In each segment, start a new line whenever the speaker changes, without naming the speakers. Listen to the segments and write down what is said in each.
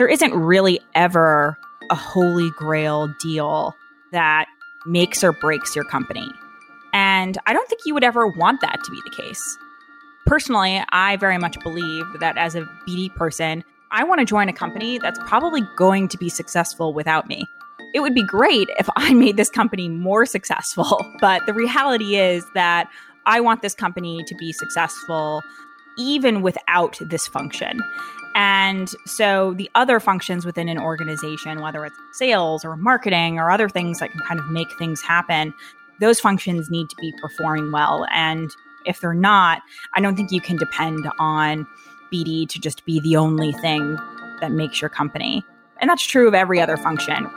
there isn't really ever a holy grail deal that makes or breaks your company. And I don't think you would ever want that to be the case. Personally, I very much believe that as a BD person, I want to join a company that's probably going to be successful without me. It would be great if I made this company more successful, but the reality is that I want this company to be successful even without this function. And so the other functions within an organization, whether it's sales or marketing or other things that can kind of make things happen, those functions need to be performing well. And if they're not, I don't think you can depend on BD to just be the only thing that makes your company. And that's true of every other function.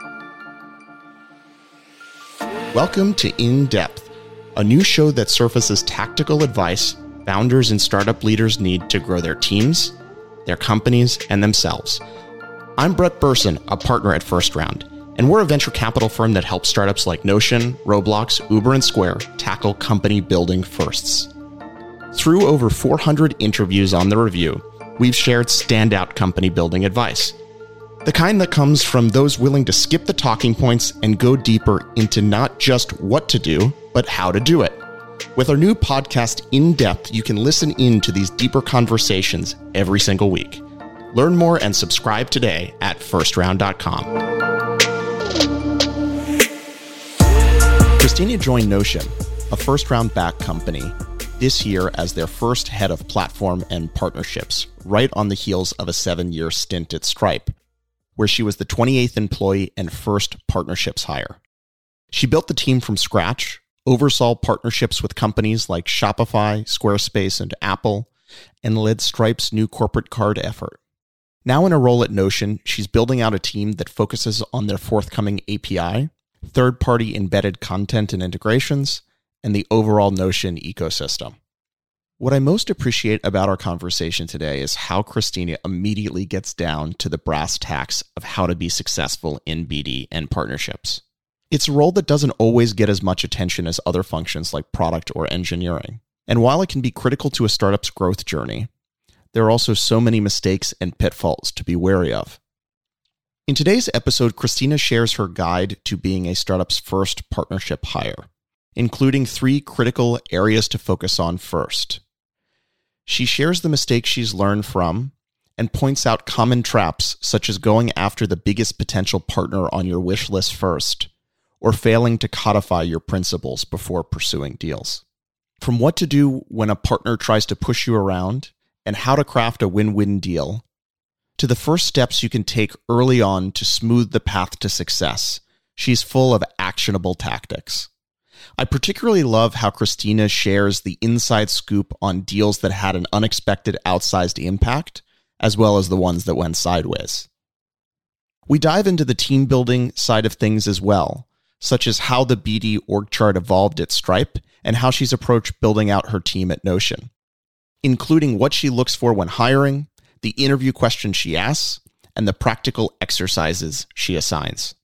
Welcome to In Depth, a new show that surfaces tactical advice founders and startup leaders need to grow their teams, their companies, and themselves. I'm Brett Berson, a partner at First Round, and we're a venture capital firm that helps startups like Notion, Roblox, Uber, and Square tackle company building firsts. Through over 400 interviews on the review, we've shared standout company building advice. The kind that comes from those willing to skip the talking points and go deeper into not just what to do, but how to do it. With our new podcast, In Depth, you can listen in to these deeper conversations every single week. Learn more and subscribe today at firstround.com. Christina joined Notion, a first round back company, this year as their first head of platform and partnerships, right on the heels of a seven year stint at Stripe, where she was the 28th employee and first partnerships hire. She built the team from scratch, oversaw partnerships with companies like Shopify, Squarespace, and Apple, and led Stripe's new corporate card effort. Now in a role at Notion, she's building out a team that focuses on their forthcoming API, third party embedded content and integrations, and the overall Notion ecosystem. What I most appreciate about our conversation today is how Christina immediately gets down to the brass tacks of how to be successful in BD and partnerships. It's a role that doesn't always get as much attention as other functions like product or engineering. And while it can be critical to a startup's growth journey, there are also so many mistakes and pitfalls to be wary of. In today's episode, Christina shares her guide to being a startup's first partnership hire, including three critical areas to focus on first. She shares the mistakes she's learned from and points out common traps, such as going after the biggest potential partner on your wish list first or failing to codify your principles before pursuing deals. From what to do when a partner tries to push you around and how to craft a win win deal, to the first steps you can take early on to smooth the path to success, she's full of actionable tactics. I particularly love how Christina shares the inside scoop on deals that had an unexpected outsized impact, as well as the ones that went sideways. We dive into the team building side of things as well, such as how the BD org chart evolved at Stripe and how she's approached building out her team at Notion, including what she looks for when hiring, the interview questions she asks, and the practical exercises she assigns.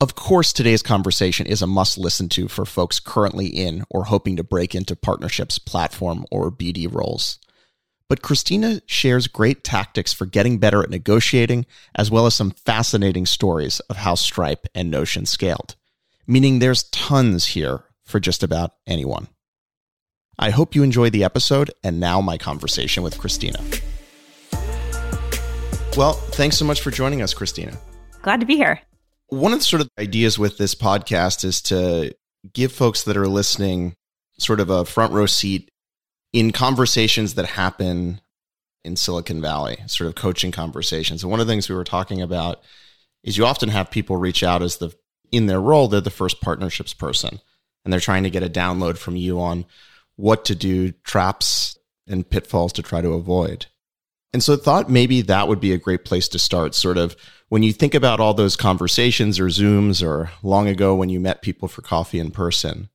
Of course, today's conversation is a must listen to for folks currently in or hoping to break into partnerships, platform, or BD roles. But Christina shares great tactics for getting better at negotiating, as well as some fascinating stories of how Stripe and Notion scaled, meaning there's tons here for just about anyone. I hope you enjoy the episode, and now my conversation with Christina. Well, thanks so much for joining us, Christina.
Glad to be here.
One of the sort of ideas with this podcast is to give folks that are listening sort of a front row seat in conversations that happen in Silicon Valley, sort of coaching conversations. And one of the things we were talking about is you often have people reach out as the in their role, they're the first partnerships person. And they're trying to get a download from you on what to do, traps and pitfalls to try to avoid. And so I thought maybe that would be a great place to start. Sort of when you think about all those conversations or Zooms or long ago when you met people for coffee in person,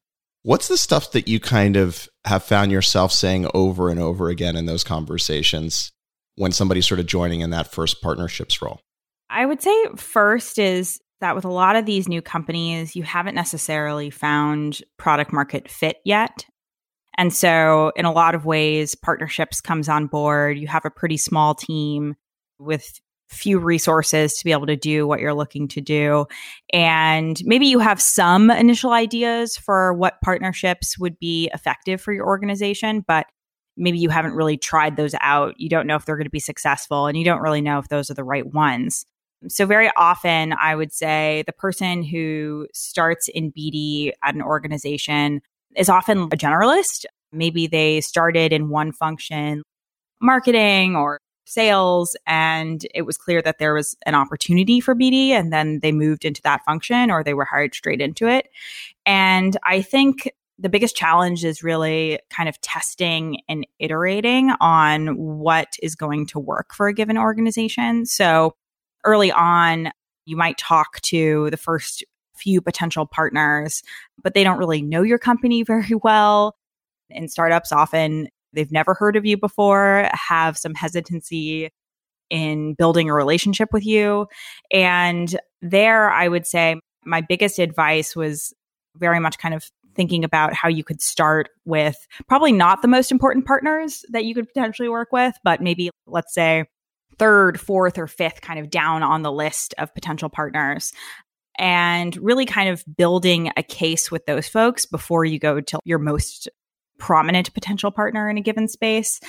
What's the stuff that you kind of have found yourself saying over and over again in those conversations when somebody's sort of joining in that first partnerships role?
I would say first is that with a lot of these new companies, you haven't necessarily found product market fit yet. And so, in a lot of ways, partnerships comes on board. You have a pretty small team with few resources to be able to do what you're looking to do. And maybe you have some initial ideas for what partnerships would be effective for your organization, but maybe you haven't really tried those out. You don't know if they're going to be successful and you don't really know if those are the right ones. So, very often, I would say the person who starts in BD at an organization is often a generalist. Maybe they started in one function, marketing or sales, and it was clear that there was an opportunity for BD, and then they moved into that function or they were hired straight into it. And I think the biggest challenge is really kind of testing and iterating on what is going to work for a given organization. So early on, you might talk to the first few potential partners, but they don't really know your company very well. In startups, often they've never heard of you before, have some hesitancy in building a relationship with you. And there, I would say my biggest advice was very much kind of thinking about how you could start with probably not the most important partners that you could potentially work with, but maybe let's say third, fourth, or fifth kind of down on the list of potential partners. And really kind of building a case with those folks before you go to your most prominent potential partner in a given space.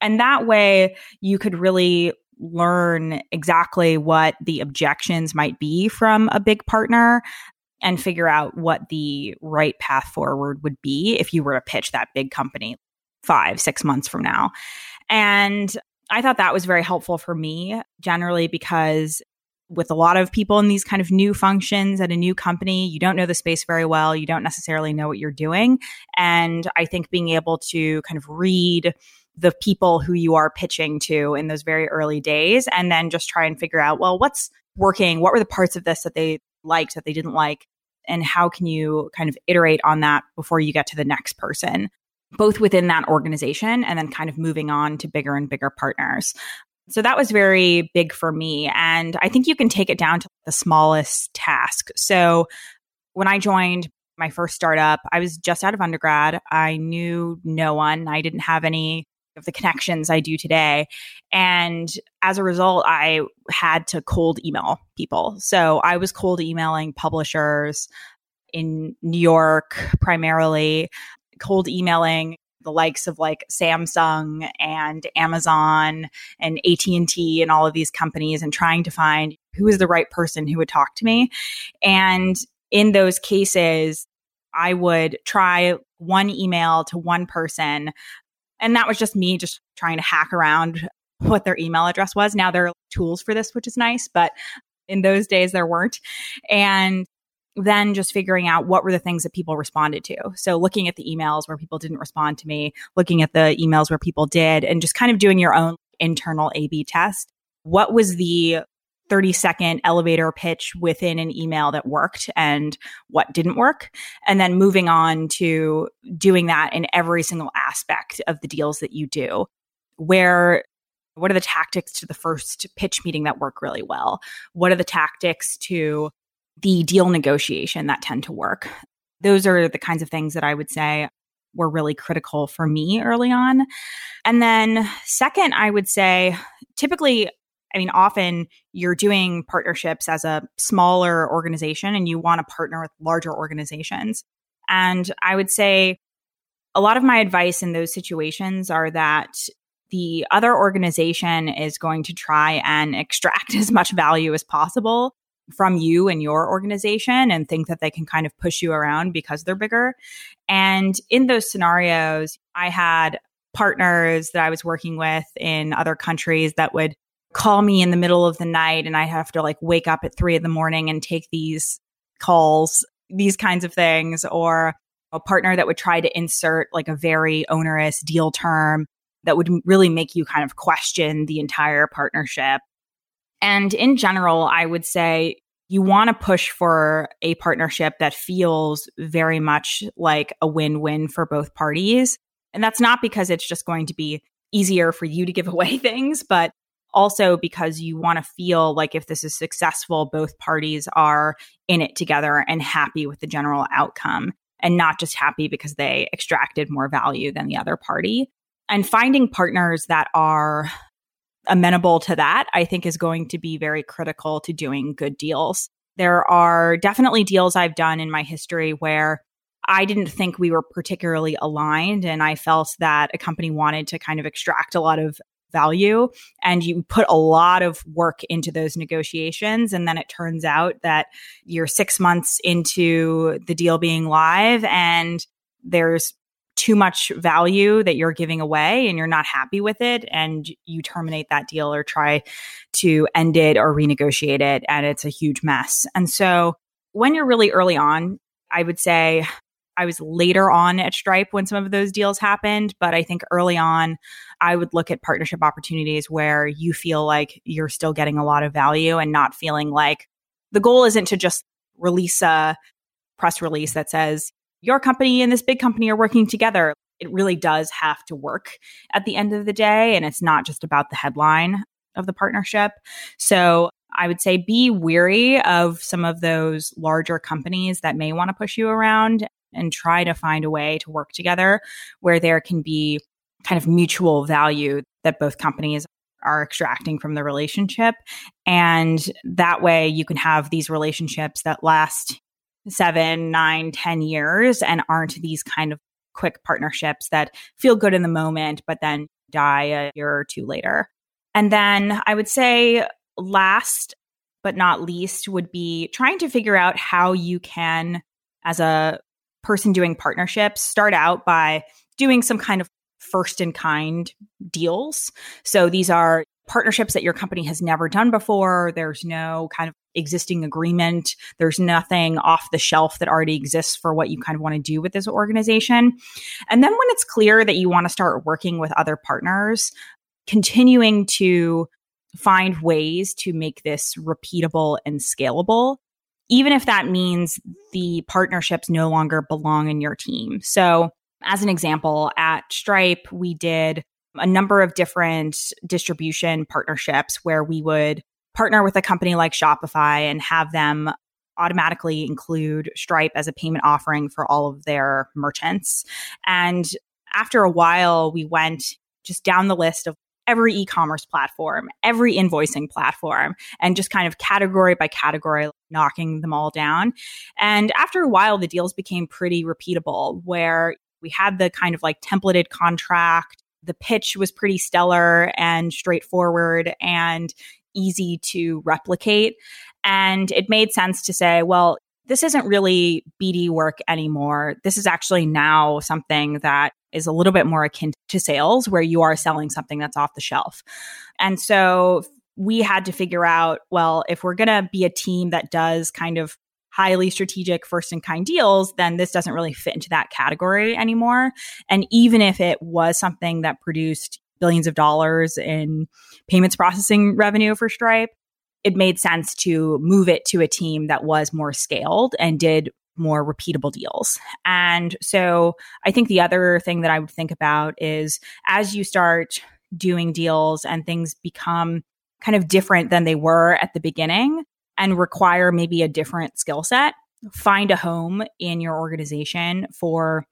And that way you could really learn exactly what the objections might be from a big partner and figure out what the right path forward would be if you were to pitch that big company five, six months from now. And I thought that was very helpful for me generally because with a lot of people in these kind of new functions at a new company, you don't know the space very well. You don't necessarily know what you're doing. And I think being able to kind of read the people who you are pitching to in those very early days and then just try and figure out, well, what's working? What were the parts of this that they liked, that they didn't like? And how can you kind of iterate on that before you get to the next person? Both within that organization and then kind of moving on to bigger and bigger partners. So that was very big for me. And I think you can take it down to the smallest task. So when I joined my first startup, I was just out of undergrad. I knew no one. I didn't have any of the connections I do today. And as a result, I had to cold email people. So I was cold emailing publishers in New York primarily cold emailing the likes of like Samsung and Amazon and AT&T and all of these companies and trying to find who is the right person who would talk to me. And in those cases, I would try one email to one person and that was just me just trying to hack around what their email address was. Now there are tools for this, which is nice, but in those days there weren't. And then just figuring out what were the things that people responded to. So looking at the emails where people didn't respond to me, looking at the emails where people did, and just kind of doing your own internal A B test. What was the 30 second elevator pitch within an email that worked and what didn't work. And then moving on to doing that in every single aspect of the deals that you do. Where what are the tactics to the first pitch meeting that work really well? What are the tactics to the deal negotiation that tend to work. Those are the kinds of things that I would say were really critical for me early on. And then, second, I would say typically, I mean, often you're doing partnerships as a smaller organization and you want to partner with larger organizations. And I would say a lot of my advice in those situations are that the other organization is going to try and extract as much value as possible from you and your organization and think that they can kind of push you around because they're bigger. And in those scenarios, I had partners that I was working with in other countries that would call me in the middle of the night and I have to like wake up at three in the morning and take these calls, these kinds of things, or a partner that would try to insert like a very onerous deal term that would really make you kind of question the entire partnership. And in general, I would say you want to push for a partnership that feels very much like a win win for both parties. And that's not because it's just going to be easier for you to give away things, but also because you want to feel like if this is successful, both parties are in it together and happy with the general outcome and not just happy because they extracted more value than the other party. And finding partners that are amenable to that, I think is going to be very critical to doing good deals. There are definitely deals I've done in my history where I didn't think we were particularly aligned. And I felt that a company wanted to kind of extract a lot of value and you put a lot of work into those negotiations. And then it turns out that you're six months into the deal being live and there's too much value that you're giving away and you're not happy with it and you terminate that deal or try to end it or renegotiate it and it's a huge mess. And so when you're really early on, I would say I was later on at Stripe when some of those deals happened, but I think early on, I would look at partnership opportunities where you feel like you're still getting a lot of value and not feeling like the goal isn't to just release a press release that says your company and this big company are working together. It really does have to work at the end of the day. And it's not just about the headline of the partnership. So I would say be weary of some of those larger companies that may want to push you around and try to find a way to work together where there can be kind of mutual value that both companies are extracting from the relationship. And that way you can have these relationships that last seven, nine, ten years and aren't these kind of quick partnerships that feel good in the moment, but then die a year or two later. And then I would say last but not least would be trying to figure out how you can, as a person doing partnerships, start out by doing some kind of first in kind deals. So these are partnerships that your company has never done before. There's no kind of existing agreement. There's nothing off the shelf that already exists for what you kind of want to do with this organization. And then when it's clear that you want to start working with other partners, continuing to find ways to make this repeatable and scalable even if that means the partnerships no longer belong in your team. So, as an example, at Stripe, we did a number of different distribution partnerships where we would partner with a company like Shopify and have them automatically include Stripe as a payment offering for all of their merchants. And after a while, we went just down the list of every e-commerce platform, every invoicing platform, and just kind of category by category, knocking them all down. And after a while, the deals became pretty repeatable where we had the kind of like templated contract. The pitch was pretty stellar and straightforward and easy to replicate. And it made sense to say, well, this isn't really BD work anymore. This is actually now something that is a little bit more akin to sales, where you are selling something that's off the shelf. And so we had to figure out well, if we're going to be a team that does kind of highly strategic first in kind deals, then this doesn't really fit into that category anymore. And even if it was something that produced billions of dollars in payments processing revenue for Stripe, it made sense to move it to a team that was more scaled and did more repeatable deals. And so I think the other thing that I would think about is as you start doing deals and things become kind of different than they were at the beginning and require maybe a different skill set, find a home in your organization for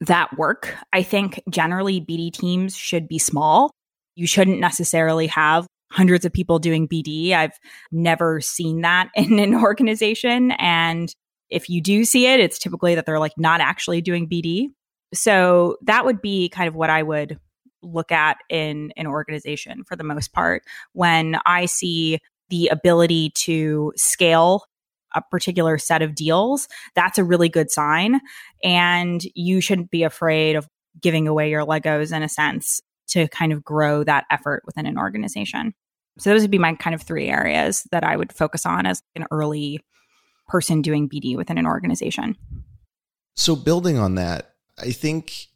that work. I think generally BD teams should be small. You shouldn't necessarily have hundreds of people doing BD. I've never seen that in an organization. And if you do see it, it's typically that they're like not actually doing BD. So that would be kind of what I would look at in an organization for the most part. When I see the ability to scale a particular set of deals, that's a really good sign. And you shouldn't be afraid of giving away your Legos in a sense to kind of grow that effort within an organization. So those would be my kind of three areas that I would focus on as an early person doing BD within an organization.
So building on that, I think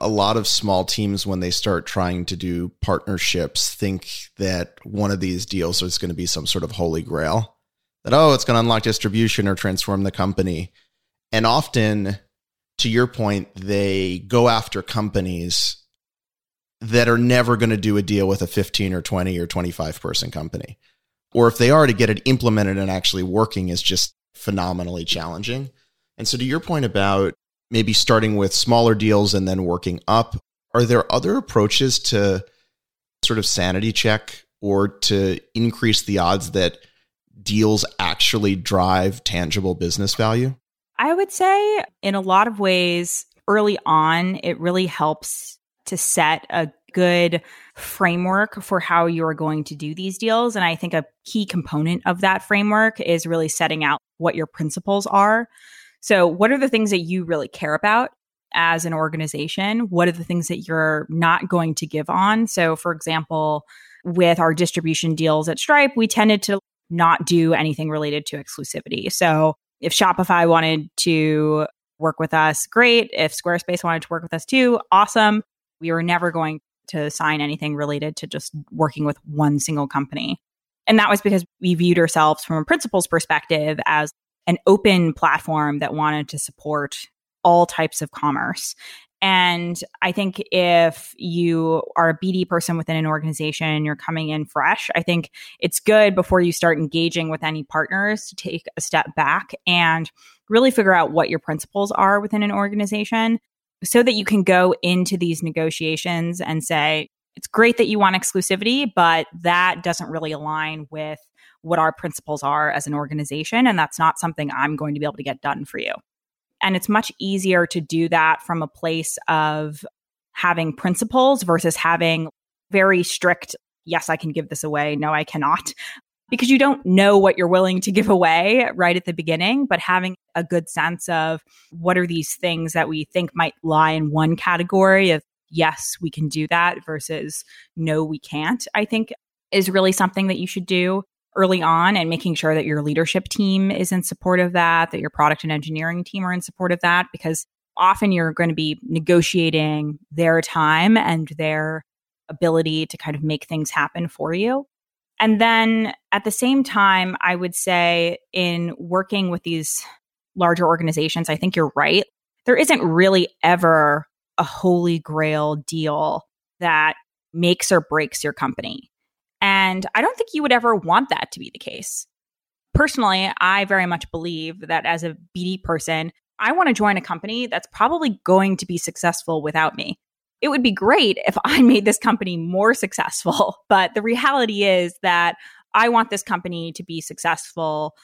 a lot of small teams when they start trying to do partnerships think that one of these deals is going to be some sort of holy grail that oh it's going to unlock distribution or transform the company and often to your point they go after companies that are never going to do a deal with a 15 or 20 or 25 person company. Or if they are to get it implemented and actually working is just phenomenally challenging. And so to your point about maybe starting with smaller deals and then working up, are there other approaches to sort of sanity check or to increase the odds that deals actually drive tangible business value?
I would say, in a lot of ways, early on, it really helps to set a good framework for how you're going to do these deals. And I think a key component of that framework is really setting out what your principles are. So, what are the things that you really care about as an organization? What are the things that you're not going to give on? So, for example, with our distribution deals at Stripe, we tended to not do anything related to exclusivity. So, if Shopify wanted to work with us, great. If Squarespace wanted to work with us too, awesome. We were never going to sign anything related to just working with one single company. And that was because we viewed ourselves from a principles perspective as an open platform that wanted to support all types of commerce. And I think if you are a BD person within an organization, and you're coming in fresh, I think it's good before you start engaging with any partners to take a step back and really figure out what your principles are within an organization so that you can go into these negotiations and say, it's great that you want exclusivity, but that doesn't really align with what our principles are as an organization. And that's not something I'm going to be able to get done for you. And it's much easier to do that from a place of having principles versus having very strict, yes, I can give this away. No, I cannot because you don't know what you're willing to give away right at the beginning, but having a good sense of what are these things that we think might lie in one category of yes, we can do that versus no, we can't, I think is really something that you should do early on and making sure that your leadership team is in support of that, that your product and engineering team are in support of that, because often you're going to be negotiating their time and their ability to kind of make things happen for you. And then at the same time, I would say in working with these larger organizations, I think you're right. There isn't really ever a holy grail deal that makes or breaks your company. And I don't think you would ever want that to be the case. Personally, I very much believe that as a BD person, I want to join a company that's probably going to be successful without me it would be great if I made this company more successful. But the reality is that I want this company to be successful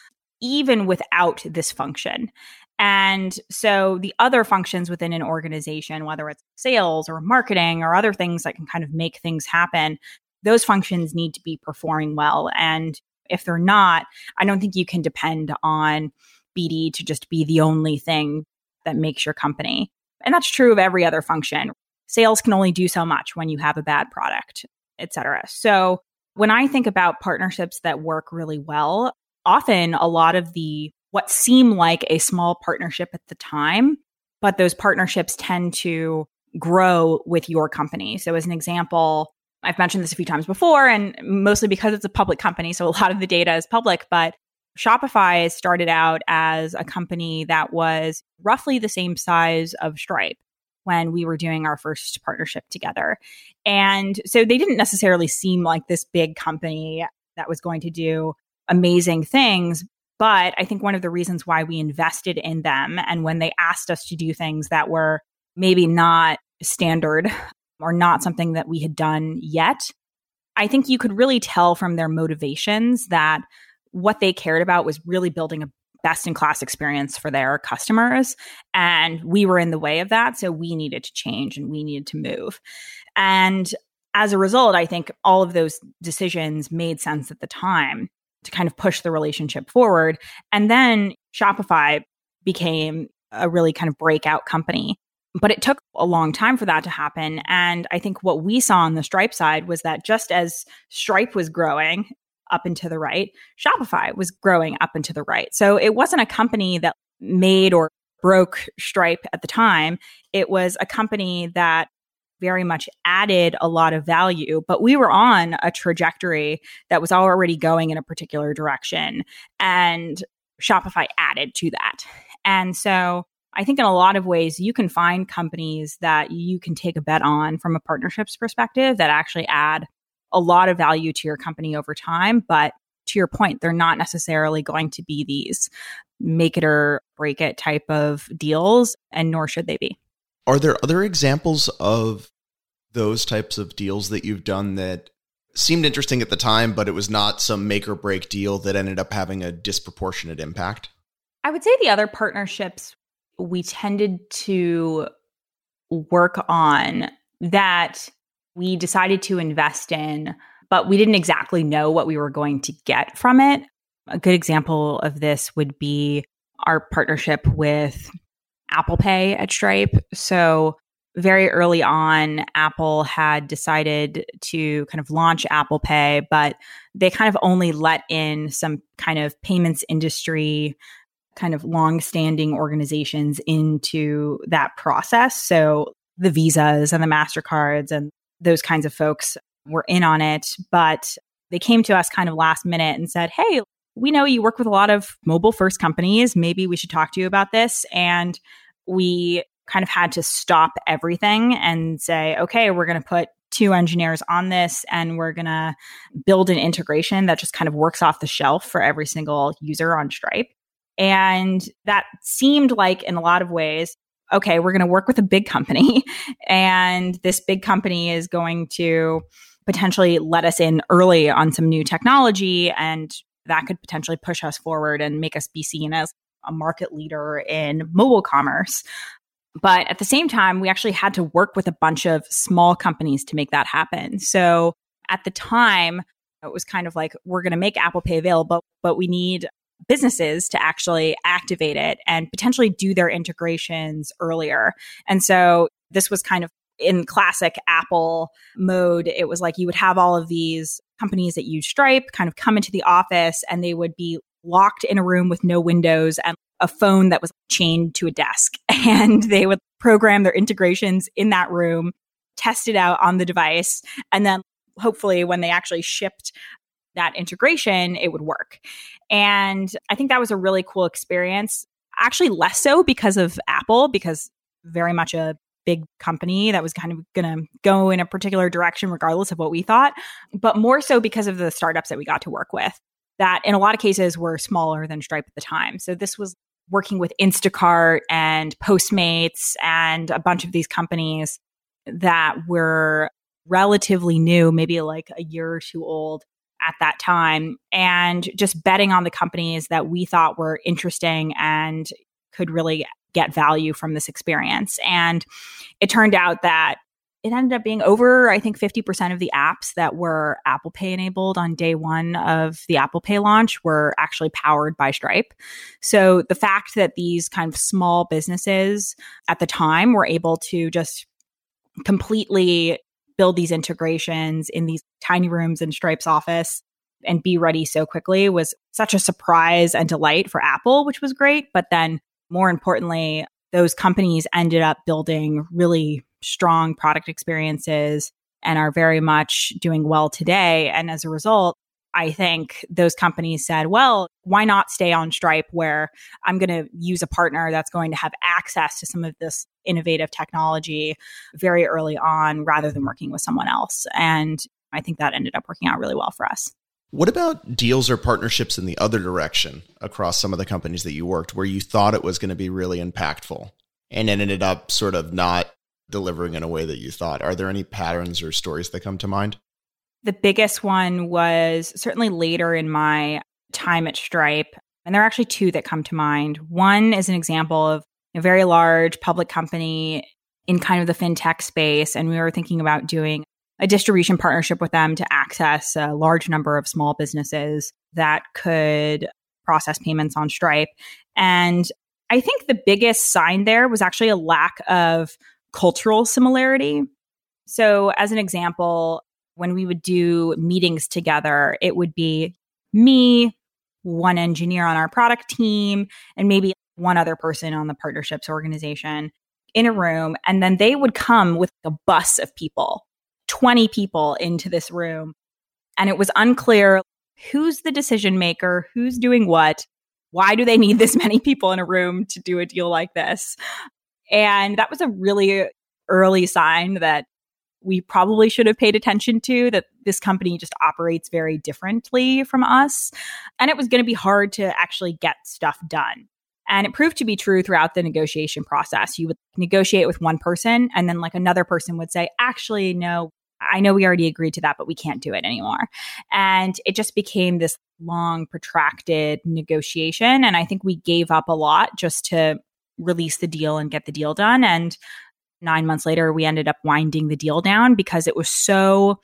even without this function. And so the other functions within an organization, whether it's sales or marketing or other things that can kind of make things happen, those functions need to be performing well. And if they're not, I don't think you can depend on BD to just be the only thing that makes your company. And that's true of every other function sales can only do so much when you have a bad product, et cetera. So when I think about partnerships that work really well, often a lot of the what seem like a small partnership at the time, but those partnerships tend to grow with your company. So as an example, I've mentioned this a few times before and mostly because it's a public company, so a lot of the data is public, but Shopify started out as a company that was roughly the same size of Stripe when we were doing our first partnership together. And so they didn't necessarily seem like this big company that was going to do amazing things. But I think one of the reasons why we invested in them and when they asked us to do things that were maybe not standard or not something that we had done yet, I think you could really tell from their motivations that what they cared about was really building a best in class experience for their customers. And we were in the way of that. So we needed to change and we needed to move. And as a result, I think all of those decisions made sense at the time to kind of push the relationship forward. And then Shopify became a really kind of breakout company. But it took a long time for that to happen. And I think what we saw on the Stripe side was that just as Stripe was growing up and to the right. Shopify was growing up and to the right. So it wasn't a company that made or broke Stripe at the time. It was a company that very much added a lot of value, but we were on a trajectory that was already going in a particular direction. And Shopify added to that. And so I think in a lot of ways, you can find companies that you can take a bet on from a partnerships perspective that actually add a lot of value to your company over time. But to your point, they're not necessarily going to be these make it or break it type of deals, and nor should they be.
Are there other examples of those types of deals that you've done that seemed interesting at the time, but it was not some make or break deal that ended up having a disproportionate impact?
I would say the other partnerships we tended to work on that we decided to invest in, but we didn't exactly know what we were going to get from it. A good example of this would be our partnership with Apple Pay at Stripe. So, very early on, Apple had decided to kind of launch Apple Pay, but they kind of only let in some kind of payments industry, kind of long standing organizations into that process. So, the Visas and the MasterCards and those kinds of folks were in on it, but they came to us kind of last minute and said, Hey, we know you work with a lot of mobile first companies. Maybe we should talk to you about this. And we kind of had to stop everything and say, okay, we're going to put two engineers on this and we're going to build an integration that just kind of works off the shelf for every single user on Stripe. And that seemed like, in a lot of ways, okay, we're going to work with a big company and this big company is going to potentially let us in early on some new technology and that could potentially push us forward and make us be seen as a market leader in mobile commerce. But at the same time, we actually had to work with a bunch of small companies to make that happen. So at the time, it was kind of like, we're going to make Apple Pay available, but we need businesses to actually activate it and potentially do their integrations earlier. And so this was kind of in classic Apple mode. It was like you would have all of these companies that use Stripe kind of come into the office and they would be locked in a room with no windows and a phone that was chained to a desk. And they would program their integrations in that room, test it out on the device, and then hopefully when they actually shipped that integration, it would work. And I think that was a really cool experience. Actually, less so because of Apple, because very much a big company that was kind of going to go in a particular direction, regardless of what we thought, but more so because of the startups that we got to work with that in a lot of cases were smaller than Stripe at the time. So this was working with Instacart and Postmates and a bunch of these companies that were relatively new, maybe like a year or two old at that time, and just betting on the companies that we thought were interesting and could really get value from this experience. And it turned out that it ended up being over, I think, 50% of the apps that were Apple Pay enabled on day one of the Apple Pay launch were actually powered by Stripe. So the fact that these kind of small businesses at the time were able to just completely build these integrations in these tiny rooms in Stripe's office and be ready so quickly was such a surprise and delight for Apple, which was great. But then more importantly, those companies ended up building really strong product experiences and are very much doing well today. And as a result, I think those companies said, well, why not stay on Stripe where I'm going to use a partner that's going to have access to some of this innovative technology very early on rather than working with someone else? And I think that ended up working out really well for us.
What about deals or partnerships in the other direction across some of the companies that you worked where you thought it was going to be really impactful and it ended up sort of not delivering in a way that you thought. Are there any patterns or stories that come to mind?
The biggest one was certainly later in my time at Stripe. And there are actually two that come to mind. One is an example of a very large public company in kind of the fintech space. And we were thinking about doing a distribution partnership with them to access a large number of small businesses that could process payments on Stripe. And I think the biggest sign there was actually a lack of cultural similarity. So, as an example, when we would do meetings together, it would be me, one engineer on our product team, and maybe one other person on the partnerships organization in a room. And then they would come with a bus of people, 20 people into this room. And it was unclear who's the decision maker, who's doing what, why do they need this many people in a room to do a deal like this? And that was a really early sign that we probably should have paid attention to that this company just operates very differently from us. And it was going to be hard to actually get stuff done. And it proved to be true throughout the negotiation process. You would negotiate with one person, and then, like, another person would say, actually, no, I know we already agreed to that, but we can't do it anymore. And it just became this long, protracted negotiation. And I think we gave up a lot just to release the deal and get the deal done. And nine months later, we ended up winding the deal down because it was so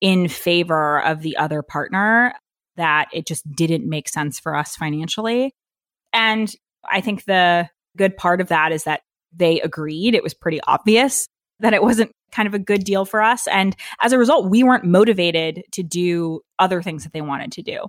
in favor of the other partner that it just didn't make sense for us financially. And I think the good part of that is that they agreed. It was pretty obvious that it wasn't kind of a good deal for us. And as a result, we weren't motivated to do other things that they wanted to do.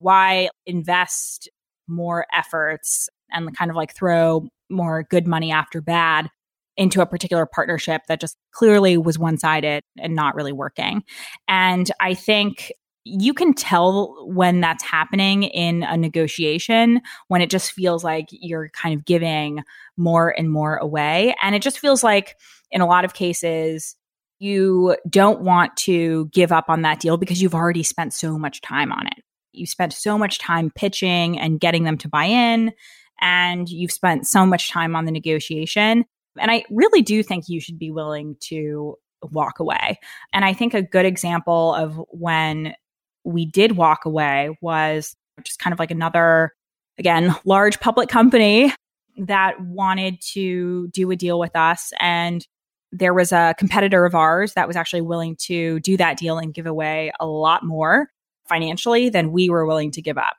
Why invest more efforts and kind of like throw more good money after bad into a particular partnership that just clearly was one sided and not really working. And I think you can tell when that's happening in a negotiation when it just feels like you're kind of giving more and more away. And it just feels like in a lot of cases, you don't want to give up on that deal because you've already spent so much time on it. You spent so much time pitching and getting them to buy in, and you've spent so much time on the negotiation. And I really do think you should be willing to walk away. And I think a good example of when we did walk away was just kind of like another, again, large public company that wanted to do a deal with us. And there was a competitor of ours that was actually willing to do that deal and give away a lot more financially than we were willing to give up.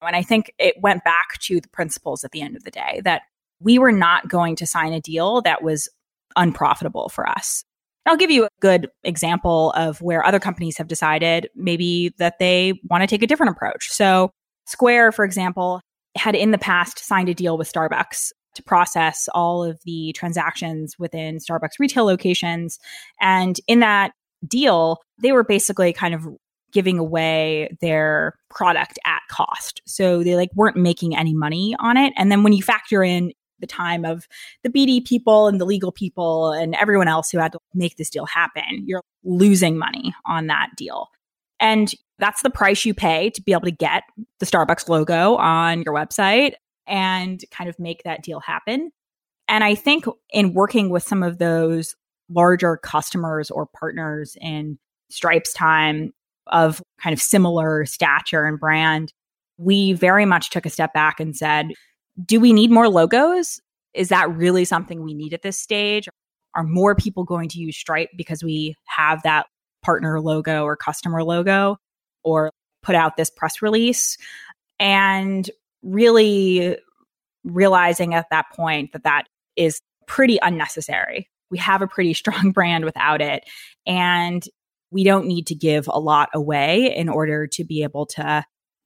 And I think it went back to the principles at the end of the day that we were not going to sign a deal that was unprofitable for us. I'll give you a good example of where other companies have decided maybe that they want to take a different approach. So, Square, for example, had in the past signed a deal with Starbucks to process all of the transactions within Starbucks retail locations. And in that deal, they were basically kind of giving away their product at cost. So they like weren't making any money on it. And then when you factor in the time of the BD people and the legal people and everyone else who had to make this deal happen. You're losing money on that deal. And that's the price you pay to be able to get the Starbucks logo on your website and kind of make that deal happen. And I think in working with some of those larger customers or partners in Stripe's time of kind of similar stature and brand, we very much took a step back and said, do we need more logos? Is that really something we need at this stage? Are more people going to use Stripe because we have that partner logo or customer logo or put out this press release? And really realizing at that point that that is pretty unnecessary. We have a pretty strong brand without it. And we don't need to give a lot away in order to be able to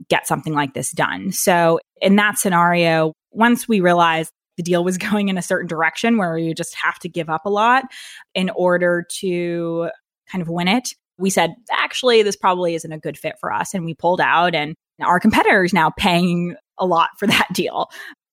get something like this done. So, in that scenario, once we realized the deal was going in a certain direction where you just have to give up a lot in order to kind of win it, we said, actually, this probably isn't a good fit for us. And we pulled out, and our competitor is now paying a lot for that deal.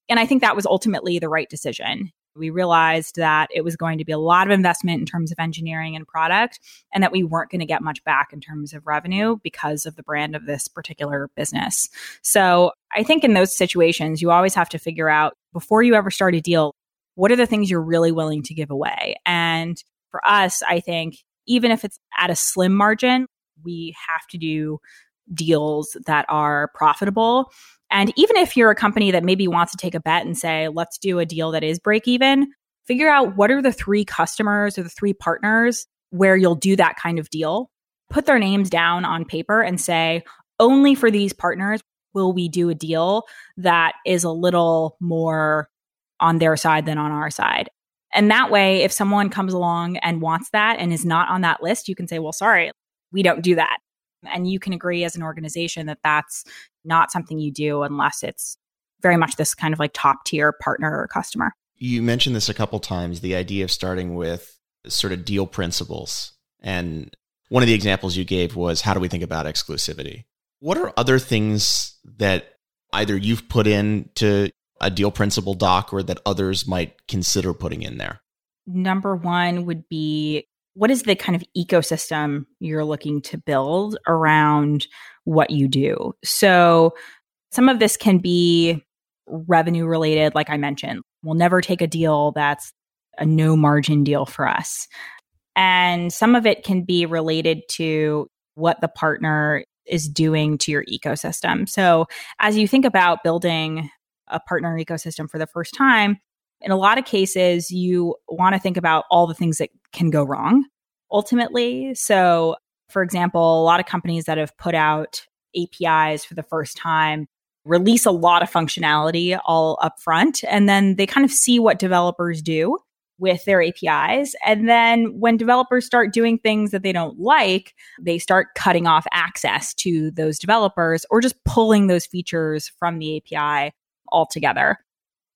And I think that was ultimately the right decision. We realized that it was going to be a lot of investment in terms of engineering and product, and that we weren't going to get much back in terms of revenue because of the brand of this particular business. So I think in those situations, you always have to figure out before you ever start a deal, what are the things you're really willing to give away? And for us, I think even if it's at a slim margin, we have to do deals that are profitable and even if you're a company that maybe wants to take a bet and say, let's do a deal that is break even, figure out what are the three customers or the three partners where you'll do that kind of deal. Put their names down on paper and say, only for these partners will we do a deal that is a little more on their side than on our side. And that way, if someone comes along and wants that and is not on that list, you can say, well, sorry, we don't do that. And you can agree as an organization that that's not something you do unless it's very much this kind of like top tier partner or customer.
You mentioned this a couple times the idea of starting with sort of deal principles. And one of the examples you gave was how do we think about exclusivity? What are other things that either you've put into a deal principle doc or that others might consider putting in there?
Number one would be what is the kind of ecosystem you're looking to build around what you do? So, some of this can be revenue related, like I mentioned. We'll never take a deal that's a no margin deal for us. And some of it can be related to what the partner is doing to your ecosystem. So, as you think about building a partner ecosystem for the first time, in a lot of cases, you want to think about all the things that can go wrong ultimately. So, for example, a lot of companies that have put out APIs for the first time release a lot of functionality all up front, and then they kind of see what developers do with their APIs. And then when developers start doing things that they don't like, they start cutting off access to those developers or just pulling those features from the API altogether.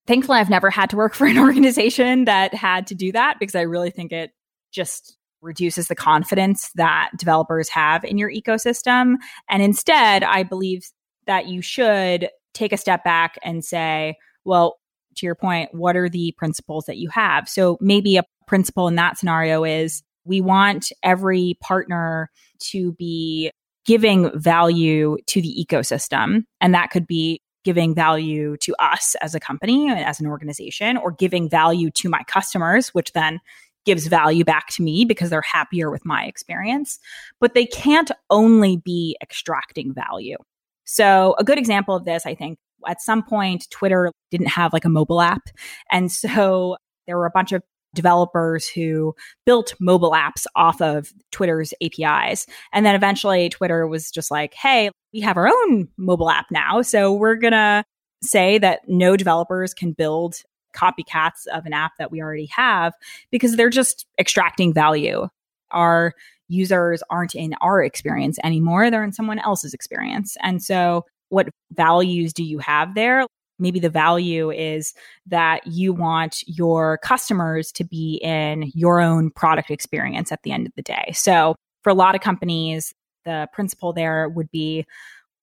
Thankfully, I've never had to work for an organization that had to do that because I really think it just reduces the confidence that developers have in your ecosystem. And instead, I believe that you should take a step back and say, well, to your point, what are the principles that you have? So maybe a principle in that scenario is we want every partner to be giving value to the ecosystem. And that could be giving value to us as a company, and as an organization, or giving value to my customers, which then gives value back to me because they're happier with my experience. But they can't only be extracting value. So, a good example of this, I think, at some point, Twitter didn't have like a mobile app. And so there were a bunch of developers who built mobile apps off of Twitter's APIs. And then eventually Twitter was just like, hey, we have our own mobile app now. So we're going to say that no developers can build copycats of an app that we already have because they're just extracting value. Our users aren't in our experience anymore, they're in someone else's experience. And so what values do you have there? Maybe the value is that you want your customers to be in your own product experience at the end of the day. So, for a lot of companies, the principle there would be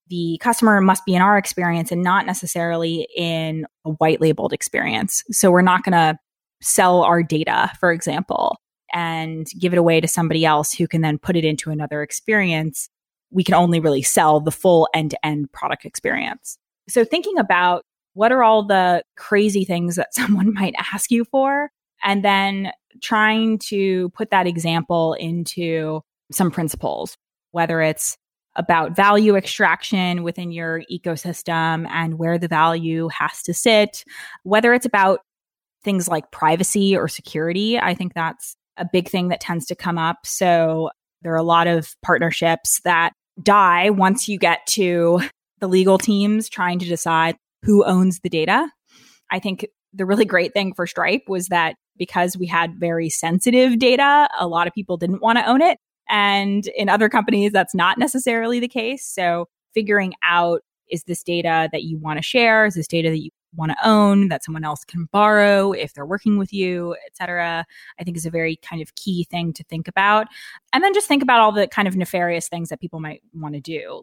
the customer must be in our experience and not necessarily in a white labeled experience. So, we're not going to sell our data, for example, and give it away to somebody else who can then put it into another experience we can only really sell the full end to end product experience. So thinking about what are all the crazy things that someone might ask you for, and then trying to put that example into some principles, whether it's about value extraction within your ecosystem and where the value has to sit, whether it's about things like privacy or security. I think that's a big thing that tends to come up. So there are a lot of partnerships that die once you get to the legal teams trying to decide who owns the data. I think the really great thing for Stripe was that because we had very sensitive data, a lot of people didn't want to own it. And in other companies, that's not necessarily the case. So figuring out is this data that you want to share? Is this data that you want to own that someone else can borrow if they're working with you, etc. I think is a very kind of key thing to think about. And then just think about all the kind of nefarious things that people might want to do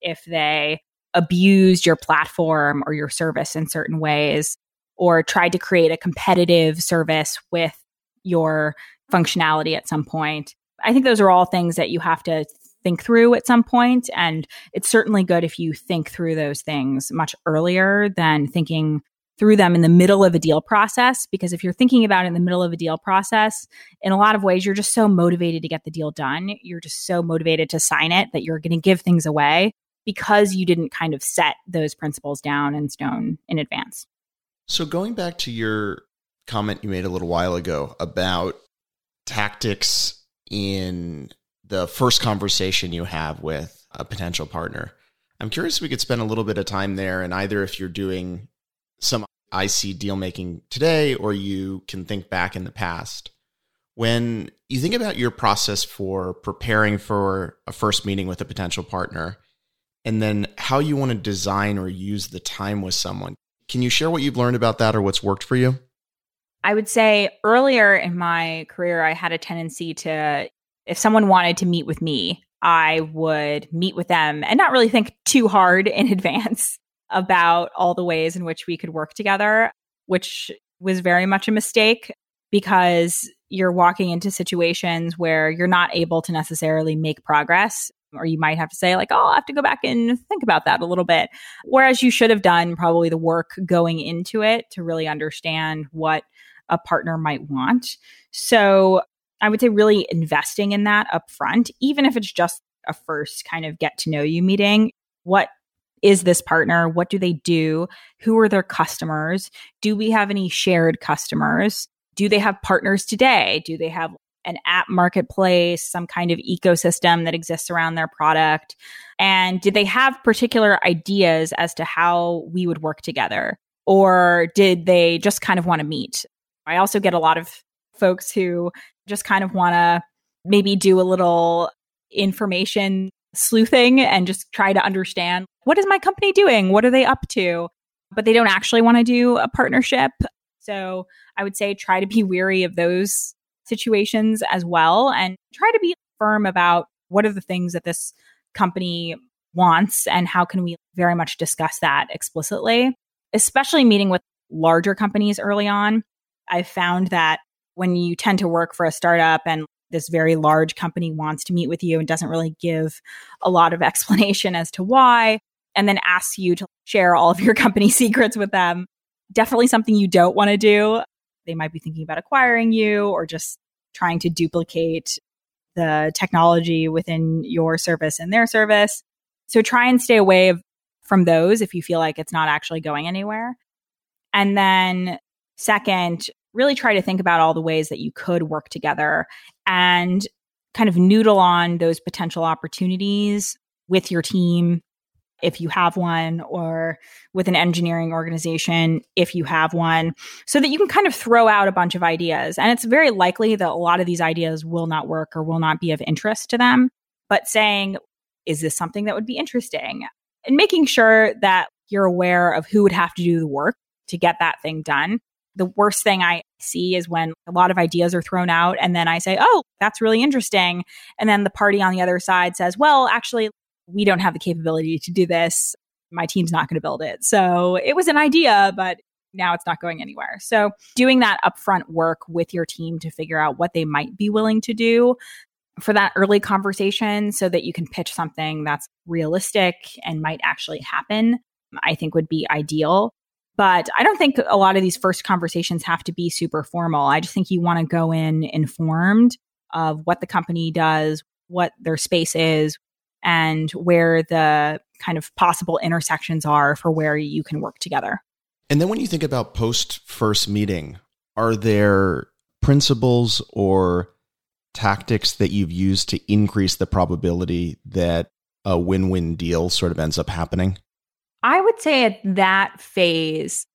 if they abused your platform or your service in certain ways or tried to create a competitive service with your functionality at some point. I think those are all things that you have to think through at some point. And it's certainly good if you think through those things much earlier than thinking through them in the middle of a deal process. Because if you're thinking about it in the middle of a deal process, in a lot of ways, you're just so motivated to get the deal done. You're just so motivated to sign it that you're going to give things away because you didn't kind of set those principles down in stone in advance.
So, going back to your comment you made a little while ago about tactics in the first conversation you have with a potential partner. I'm curious if we could spend a little bit of time there and either if you're doing some IC deal making today or you can think back in the past. When you think about your process for preparing for a first meeting with a potential partner and then how you want to design or use the time with someone, can you share what you've learned about that or what's worked for you?
I would say earlier in my career, I had a tendency to if someone wanted to meet with me, I would meet with them and not really think too hard in advance about all the ways in which we could work together, which was very much a mistake because you're walking into situations where you're not able to necessarily make progress. Or you might have to say, like, oh, I'll have to go back and think about that a little bit. Whereas you should have done probably the work going into it to really understand what a partner might want. So I would say really investing in that up front, even if it's just a first kind of get to know you meeting. What is this partner? What do they do? Who are their customers? Do we have any shared customers? Do they have partners today? Do they have an app marketplace, some kind of ecosystem that exists around their product? And did they have particular ideas as to how we would work together? Or did they just kind of want to meet? I also get a lot of folks who just kind of want to maybe do a little information sleuthing and just try to understand what is my company doing? What are they up to? But they don't actually want to do a partnership. So I would say try to be weary of those situations as well and try to be firm about what are the things that this company wants and how can we very much discuss that explicitly, especially meeting with larger companies early on. I've found that when you tend to work for a startup and this very large company wants to meet with you and doesn't really give a lot of explanation as to why, and then asks you to share all of your company secrets with them. Definitely something you don't want to do. They might be thinking about acquiring you or just trying to duplicate the technology within your service and their service. So try and stay away from those if you feel like it's not actually going anywhere. And then, second, really try to think about all the ways that you could work together and kind of noodle on those potential opportunities with your team if you have one or with an engineering organization if you have one so that you can kind of throw out a bunch of ideas. And it's very likely that a lot of these ideas will not work or will not be of interest to them. But saying is this something that would be interesting? and making sure that you're aware of who would have to do the work to get that thing done. The worst thing I see is when a lot of ideas are thrown out and then I say, oh, that's really interesting. And then the party on the other side says, well, actually, we don't have the capability to do this. My team's not going to build it. So it was an idea, but now it's not going anywhere. So doing that upfront work with your team to figure out what they might be willing to do for that early conversation so that you can pitch something that's realistic and might actually happen, I think would be ideal. But I don't think a lot of these first conversations have to be super formal. I just think you want to go in informed of what the company does, what their space is, and where the kind of possible intersections are for where you can work together.
And then when you think about post first meeting, are there principles or tactics that you've used to increase the probability that a win win deal sort of ends up happening?
I would say at that phase,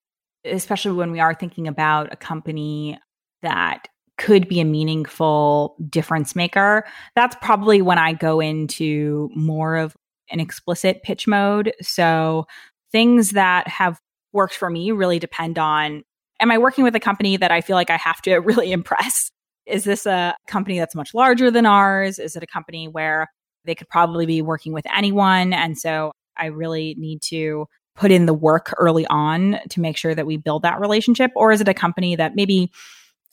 especially when we are thinking about a company that could be a meaningful difference maker, that's probably when I go into more of an explicit pitch mode. So things that have worked for me really depend on am I working with a company that I feel like I have to really impress? Is this a company that's much larger than ours? Is it a company where they could probably be working with anyone? And so I really need to put in the work early on to make sure that we build that relationship? Or is it a company that maybe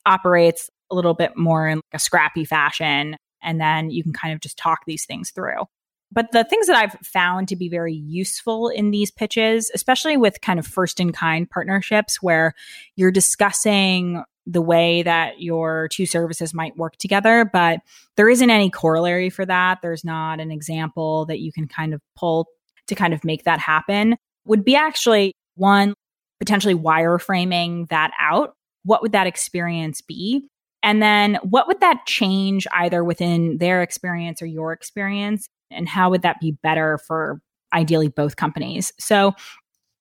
operates a little bit more in a scrappy fashion and then you can kind of just talk these things through? But the things that I've found to be very useful in these pitches, especially with kind of first in kind partnerships where you're discussing the way that your two services might work together, but there isn't any corollary for that. There's not an example that you can kind of pull to kind of make that happen would be actually one, potentially wireframing that out. What would that experience be? And then what would that change either within their experience or your experience? And how would that be better for ideally both companies? So,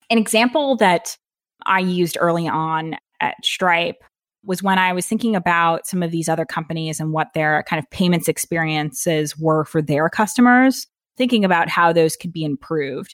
an example that I used early on at Stripe was when I was thinking about some of these other companies and what their kind of payments experiences were for their customers thinking about how those could be improved.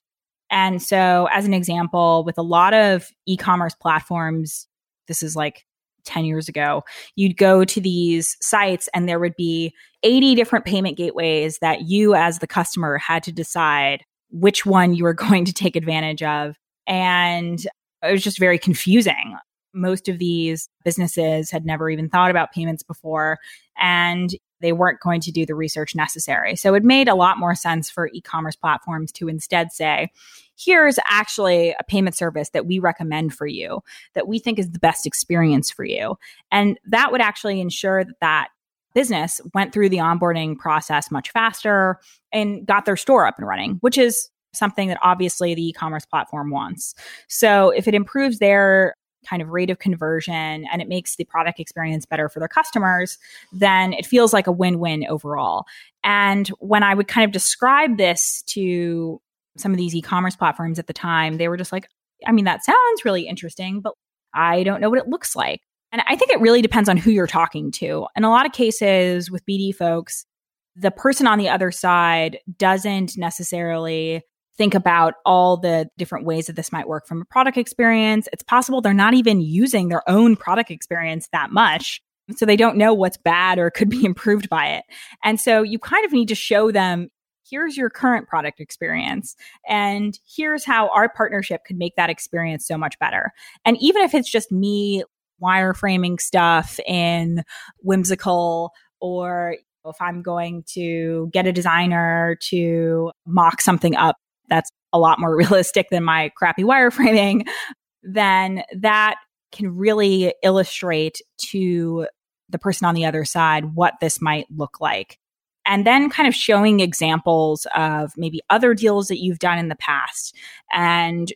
And so, as an example, with a lot of e commerce platforms, this is like 10 years ago, you'd go to these sites and there would be 80 different payment gateways that you, as the customer, had to decide which one you were going to take advantage of. And it was just very confusing. Most of these businesses had never even thought about payments before. And they weren't going to do the research necessary. So it made a lot more sense for e commerce platforms to instead say, here's actually a payment service that we recommend for you, that we think is the best experience for you. And that would actually ensure that that business went through the onboarding process much faster and got their store up and running, which is something that obviously the e-commerce platform wants. So if it improves their kind of rate of conversion and it makes the product experience better for their customers, then it feels like a win-win overall. And when I would kind of describe this to some of these e-commerce platforms at the time, they were just like, I mean, that sounds really interesting, but I don't know what it looks like. And I think it really depends on who you're talking to. In a lot of cases with BD folks, the person on the other side doesn't necessarily think about all the different ways that this might work from a product experience. It's possible they're not even using their own product experience that much. So they don't know what's bad or could be improved by it. And so you kind of need to show them here's your current product experience and here's how our partnership could make that experience so much better. And even if it's just me wireframing stuff in whimsical or if I'm going to get a designer to mock something up that's a lot more realistic than my crappy wireframing, then that can really illustrate to the person on the other side what this might look like. And then kind of showing examples of maybe other deals that you've done in the past and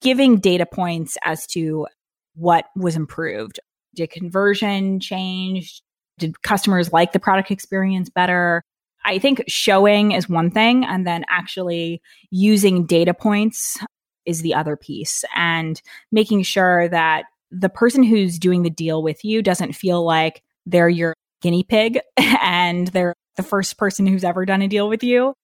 giving data points as to what was improved. Did conversion change? Did customers like the product experience better? I think showing is one thing, and then actually using data points is the other piece, and making sure that the person who's doing the deal with you doesn't feel like they're your guinea pig and they're the first person who's ever done a deal with you.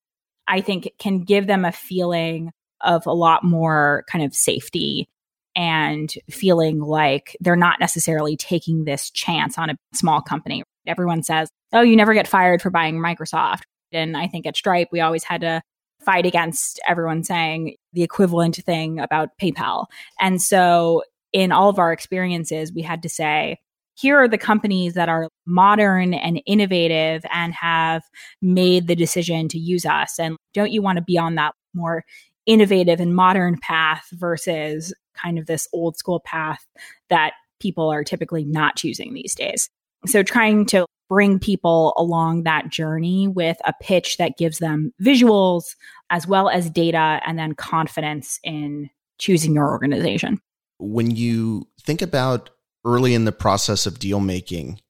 I think can give them a feeling of a lot more kind of safety and feeling like they're not necessarily taking this chance on a small company. Everyone says, oh, you never get fired for buying Microsoft. And I think at Stripe, we always had to fight against everyone saying the equivalent thing about PayPal. And so in all of our experiences, we had to say, here are the companies that are modern and innovative and have made the decision to use us. And don't you want to be on that more innovative and modern path versus kind of this old school path that people are typically not choosing these days. So trying to bring people along that journey with a pitch that gives them visuals as well as data and then confidence in choosing your organization.
When you think about early in the process of deal making,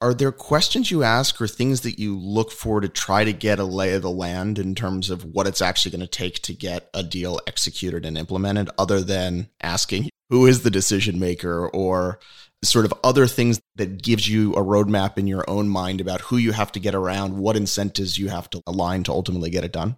are there questions you ask or things that you look for to try to get a lay of the land in terms of what it's actually going to take to get a deal executed and implemented other than asking who is the decision maker or sort of other things that gives you a roadmap in your own mind about who you have to get around what incentives you have to align to ultimately get it done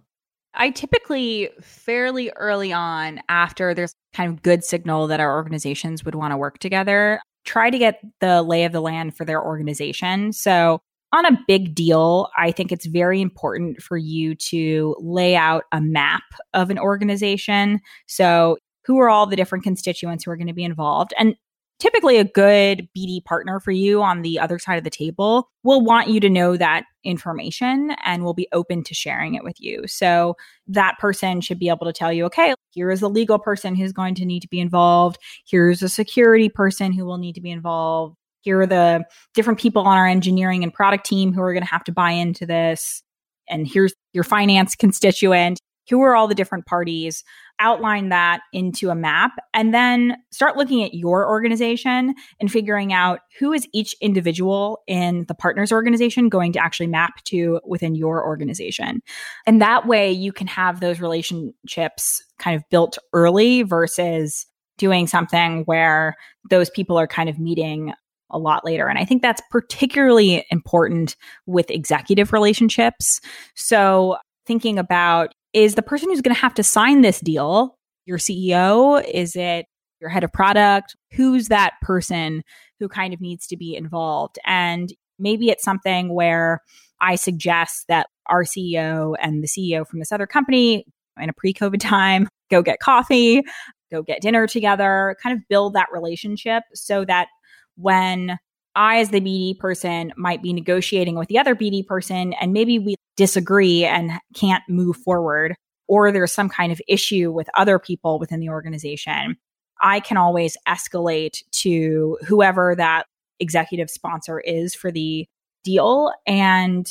I typically fairly early on after there's kind of good signal that our organizations would want to work together try to get the lay of the land for their organization. So, on a big deal, I think it's very important for you to lay out a map of an organization. So, who are all the different constituents who are going to be involved? And typically a good BD partner for you on the other side of the table will want you to know that information and will be open to sharing it with you. So that person should be able to tell you, okay, here is a legal person who's going to need to be involved. Here's a security person who will need to be involved. Here are the different people on our engineering and product team who are going to have to buy into this. And here's your finance constituent who are all the different parties, outline that into a map, and then start looking at your organization and figuring out who is each individual in the partners organization going to actually map to within your organization. And that way you can have those relationships kind of built early versus doing something where those people are kind of meeting a lot later. And I think that's particularly important with executive relationships. So, thinking about is the person who's going to have to sign this deal your CEO? Is it your head of product? Who's that person who kind of needs to be involved? And maybe it's something where I suggest that our CEO and the CEO from this other company in a pre COVID time go get coffee, go get dinner together, kind of build that relationship so that when I, as the BD person, might be negotiating with the other BD person, and maybe we disagree and can't move forward, or there's some kind of issue with other people within the organization. I can always escalate to whoever that executive sponsor is for the deal and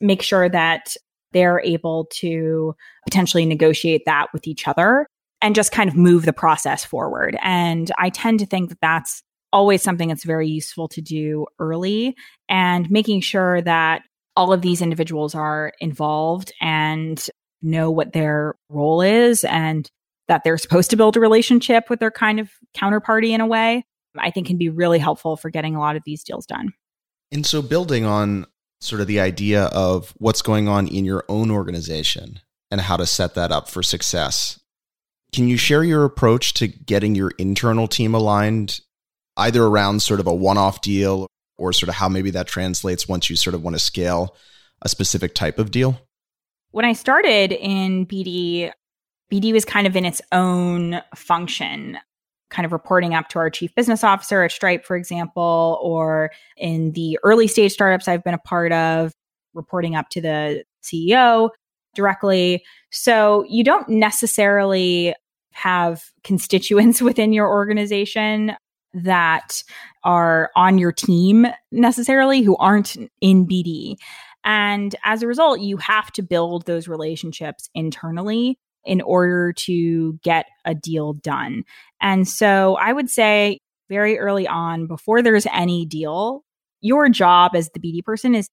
make sure that they're able to potentially negotiate that with each other and just kind of move the process forward. And I tend to think that that's always something that's very useful to do early and making sure that all of these individuals are involved and know what their role is and that they're supposed to build a relationship with their kind of counterparty in a way, I think can be really helpful for getting a lot of these deals done.
And so, building on sort of the idea of what's going on in your own organization and how to set that up for success, can you share your approach to getting your internal team aligned, either around sort of a one off deal or sort of how maybe that translates once you sort of want to scale a specific type of deal?
When I started in BD, BD was kind of in its own function, kind of reporting up to our chief business officer at Stripe, for example, or in the early stage startups I've been a part of, reporting up to the CEO directly. So you don't necessarily have constituents within your organization that are on your team necessarily who aren't in BD. And as a result, you have to build those relationships internally in order to get a deal done. And so I would say very early on, before there's any deal, your job as the BD person is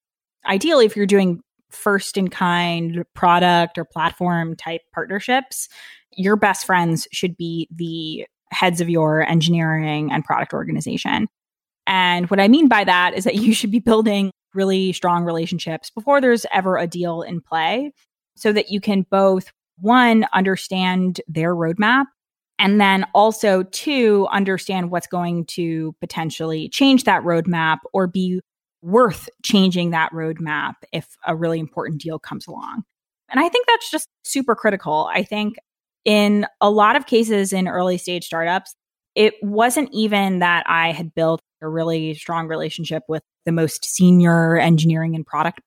ideally if you're doing first in kind product or platform type partnerships, your best friends should be the heads of your engineering and product organization. And what I mean by that is that you should be building really strong relationships before there's ever a deal in play so that you can both one, understand their roadmap. And then also, two, understand what's going to potentially change that roadmap or be worth changing that roadmap if a really important deal comes along. And I think that's just super critical. I think in a lot of cases in early stage startups, it wasn't even that I had built a really strong relationship with the most senior engineering and product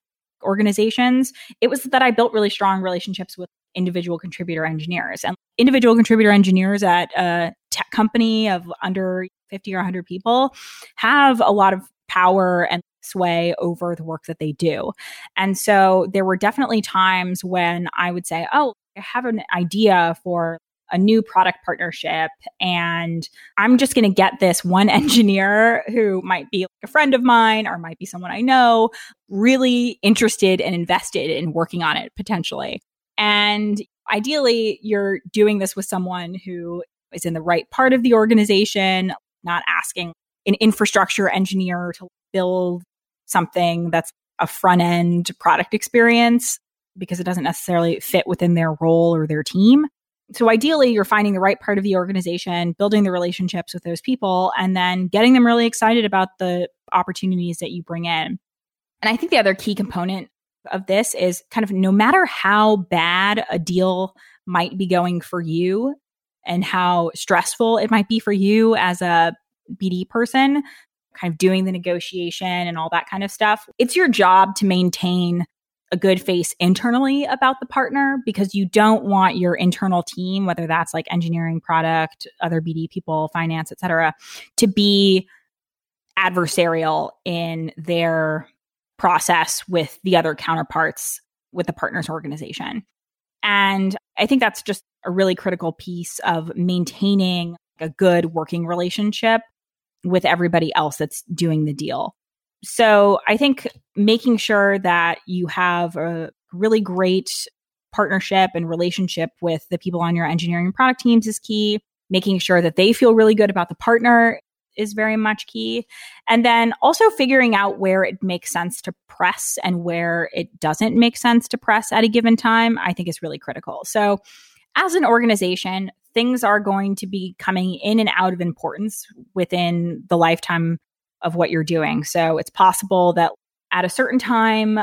organizations. It was that I built really strong relationships with individual contributor engineers. And individual contributor engineers at a tech company of under 50 or 100 people have a lot of power and sway over the work that they do. And so there were definitely times when I would say, Oh, have an idea for a new product partnership and I'm just going to get this one engineer who might be a friend of mine or might be someone I know really interested and invested in working on it potentially. And ideally, you're doing this with someone who is in the right part of the organization, not asking an infrastructure engineer to build something that's a front end product experience because it doesn't necessarily fit within their role or their team. So ideally, you're finding the right part of the organization, building the relationships with those people, and then getting them really excited about the opportunities that you bring in. And I think the other key component of this is kind of no matter how bad a deal might be going for you and how stressful it might be for you as a BD person, kind of doing the negotiation and all that kind of stuff, it's your job to maintain a good face internally about the partner because you don't want your internal team whether that's like engineering product other bd people finance etc to be adversarial in their process with the other counterparts with the partners organization. And I think that's just a really critical piece of maintaining a good working relationship with everybody else that's doing the deal. So I think making sure that you have a really great partnership and relationship with the people on your engineering and product teams is key. Making sure that they feel really good about the partner is very much key. And then also figuring out where it makes sense to press and where it doesn't make sense to press at a given time, I think is really critical. So, as an organization, things are going to be coming in and out of importance within the lifetime of what you're doing. So, it's possible that at a certain time,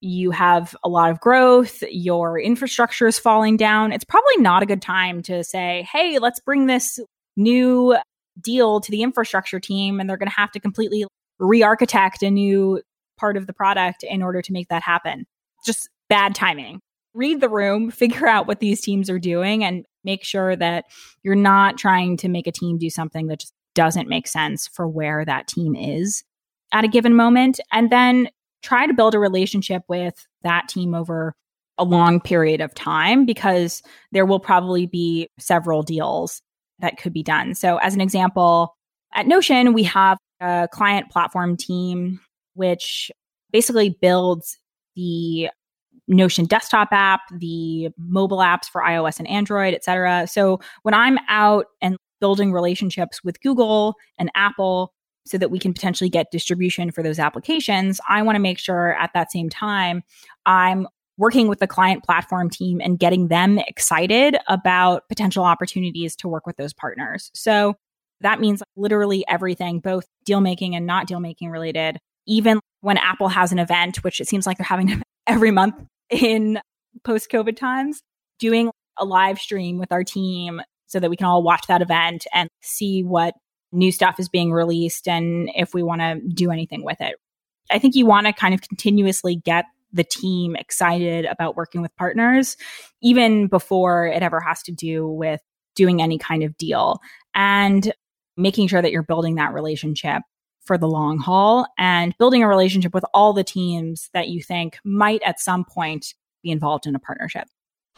you have a lot of growth, your infrastructure is falling down. It's probably not a good time to say, hey, let's bring this new deal to the infrastructure team and they're going to have to completely re-architect a new part of the product in order to make that happen. Just bad timing. Read the room, figure out what these teams are doing and make sure that you're not trying to make a team do something that just doesn't make sense for where that team is at a given moment. And then try to build a relationship with that team over a long period of time because there will probably be several deals that could be done. So, as an example, at Notion, we have a client platform team which basically builds the Notion desktop app, the mobile apps for iOS and Android, et cetera. So when I'm out and building relationships with Google and Apple so that we can potentially get distribution for those applications, I want to make sure at that same time I'm working with the client platform team and getting them excited about potential opportunities to work with those partners. So that means literally everything, both deal making and not deal making related. Even when Apple has an event, which it seems like they're having every month in post COVID times, doing a live stream with our team so that we can all watch that event and see what new stuff is being released and if we want to do anything with it. I think you want to kind of continuously get the team excited about working with partners, even before it ever has to do with doing any kind of deal and making sure that you're building that relationship for the long haul and building a relationship with all the teams that you think might at some point be involved in a partnership.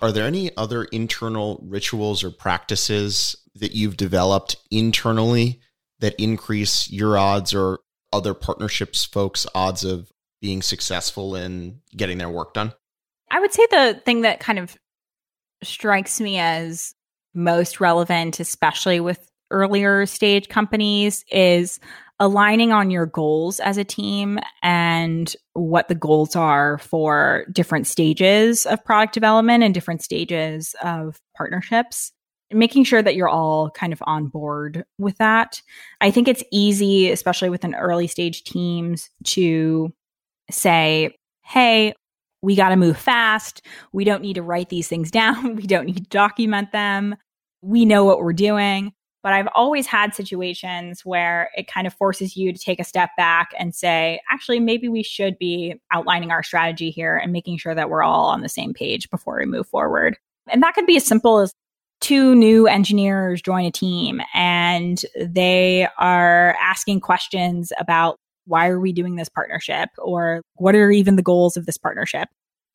Are there any other internal rituals or practices that you've developed internally that increase your odds or other partnerships folks' odds of being successful in getting their work done?
I would say the thing that kind of strikes me as most relevant, especially with earlier stage companies, is aligning on your goals as a team and what the goals are for different stages of product development and different stages of partnerships making sure that you're all kind of on board with that. I think it's easy, especially with an early stage teams, to say, hey, we got to move fast. We don't need to write these things down. We don't need to document them. We know what we're doing. But I've always had situations where it kind of forces you to take a step back and say, actually, maybe we should be outlining our strategy here and making sure that we're all on the same page before we move forward. And that could be as simple as two new engineers join a team and they are asking questions about why are we doing this partnership? or what are even the goals of this partnership?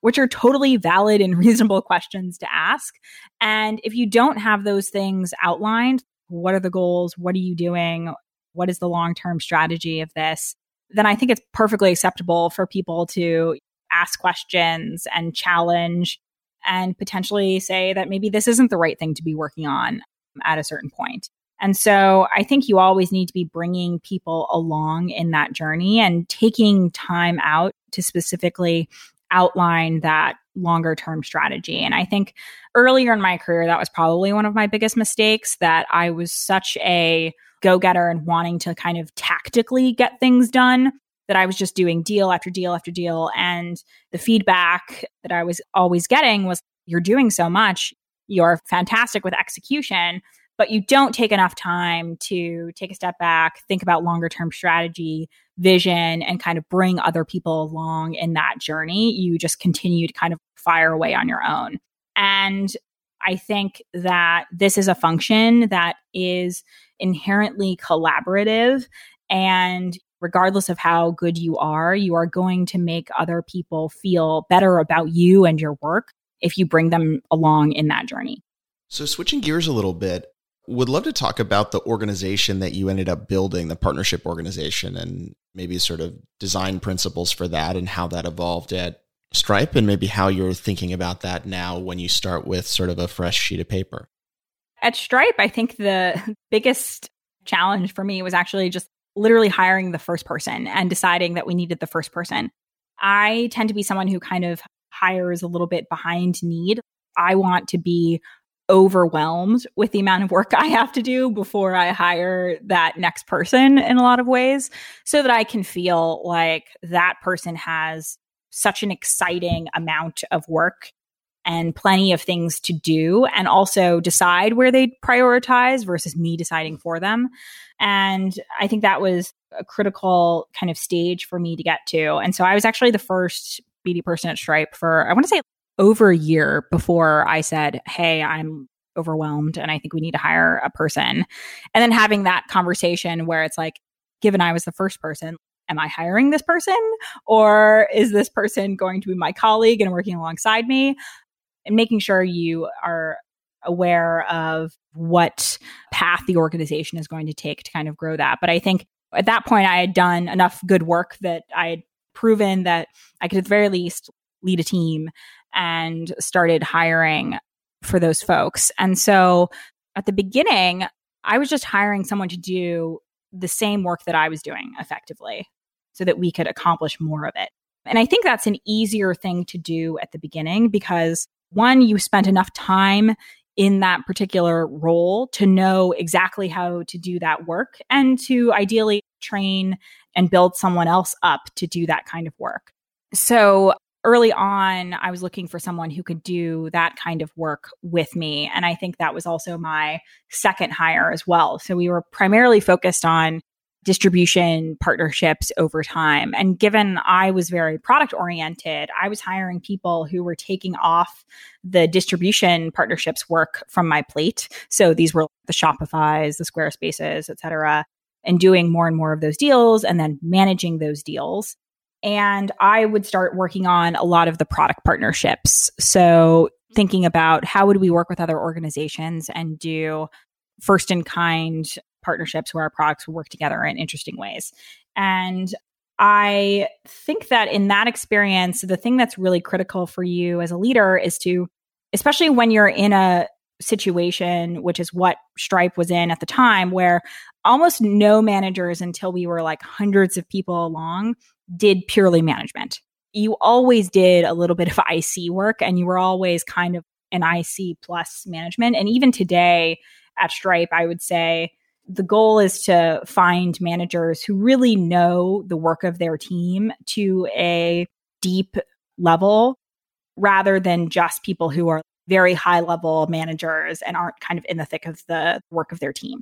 which are totally valid and reasonable questions to ask. And if you don't have those things outlined what are the goals? What are you doing? What is the long term strategy of this? Then I think it's perfectly acceptable for people to ask questions and challenge and potentially say that maybe this isn't the right thing to be working on at a certain point. And so I think you always need to be bringing people along in that journey and taking time out to specifically outline that longer term strategy. And I think earlier in my career, that was probably one of my biggest mistakes that I was such a go getter and wanting to kind of tactically get things done that I was just doing deal after deal after deal. And the feedback that I was always getting was, you're doing so much. You're fantastic with execution, but you don't take enough time to take a step back, think about longer term strategy, vision, and kind of bring other people along in that journey. You just continue to kind of fire away on your own. And I think that this is a function that is inherently collaborative. And regardless of how good you are, you are going to make other people feel better about you and your work if you bring them along in that journey.
So, switching gears a little bit, would love to talk about the organization that you ended up building, the partnership organization, and maybe sort of design principles for that and how that evolved at Stripe, and maybe how you're thinking about that now when you start with sort of a fresh sheet of paper.
At Stripe, I think the biggest challenge for me was actually just literally hiring the first person and deciding that we needed the first person. I tend to be someone who kind of hires a little bit behind need. I want to be overwhelmed with the amount of work I have to do before I hire that next person in a lot of ways so that I can feel like that person has such an exciting amount of work and plenty of things to do and also decide where they prioritize versus me deciding for them. And I think that was a critical kind of stage for me to get to. And so I was actually the first BD person at Stripe for, I want to say over a year before I said, Hey, I'm overwhelmed and I think we need to hire a person. And then having that conversation where it's like, given I was the first person, am I hiring this person or is this person going to be my colleague and working alongside me? And making sure you are aware of what path the organization is going to take to kind of grow that. But I think at that point, I had done enough good work that I had proven that I could at the very least lead a team and started hiring for those folks. And so at the beginning, I was just hiring someone to do the same work that I was doing effectively so that we could accomplish more of it. And I think that's an easier thing to do at the beginning because one, you spent enough time in that particular role to know exactly how to do that work and to ideally train and build someone else up to do that kind of work. So early on, I was looking for someone who could do that kind of work with me. And I think that was also my second hire as well. So we were primarily focused on distribution partnerships over time. And given I was very product oriented, I was hiring people who were taking off the distribution partnerships work from my plate. So these were the Shopify's, the Squarespaces, et cetera, and doing more and more of those deals and then managing those deals. And I would start working on a lot of the product partnerships. So thinking about how would we work with other organizations and do first in kind partnerships where our products work together in interesting ways. And I think that in that experience, the thing that's really critical for you as a leader is to, especially when you're in a situation, which is what Stripe was in at the time, where almost no managers until we were like hundreds of people along did purely management. You always did a little bit of IC work and you were always kind of an IC plus management. And even today at Stripe, I would say the goal is to find managers who really know the work of their team to a deep level rather than just people who are very high level managers and aren't kind of in the thick of the work of their team.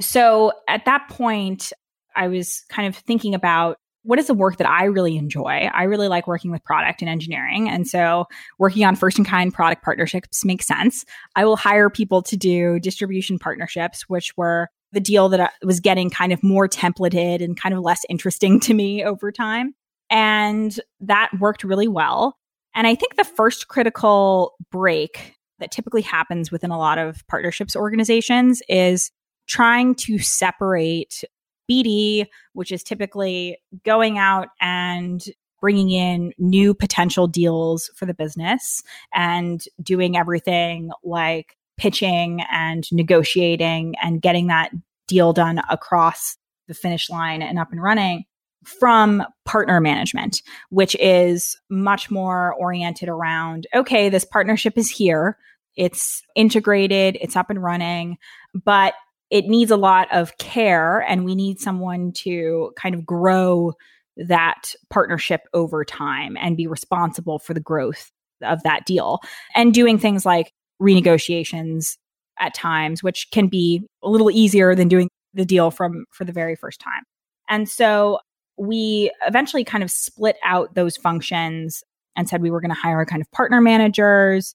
So at that point, I was kind of thinking about what is the work that I really enjoy? I really like working with product and engineering. And so working on first in kind product partnerships makes sense. I will hire people to do distribution partnerships, which were the deal that I was getting kind of more templated and kind of less interesting to me over time. And that worked really well. And I think the first critical break that typically happens within a lot of partnerships organizations is trying to separate BD, which is typically going out and bringing in new potential deals for the business and doing everything like pitching and negotiating and getting that deal done across the finish line and up and running from partner management, which is much more oriented around okay, this partnership is here, it's integrated, it's up and running, but it needs a lot of care, and we need someone to kind of grow that partnership over time and be responsible for the growth of that deal and doing things like renegotiations at times, which can be a little easier than doing the deal from for the very first time. And so we eventually kind of split out those functions and said we were going to hire kind of partner managers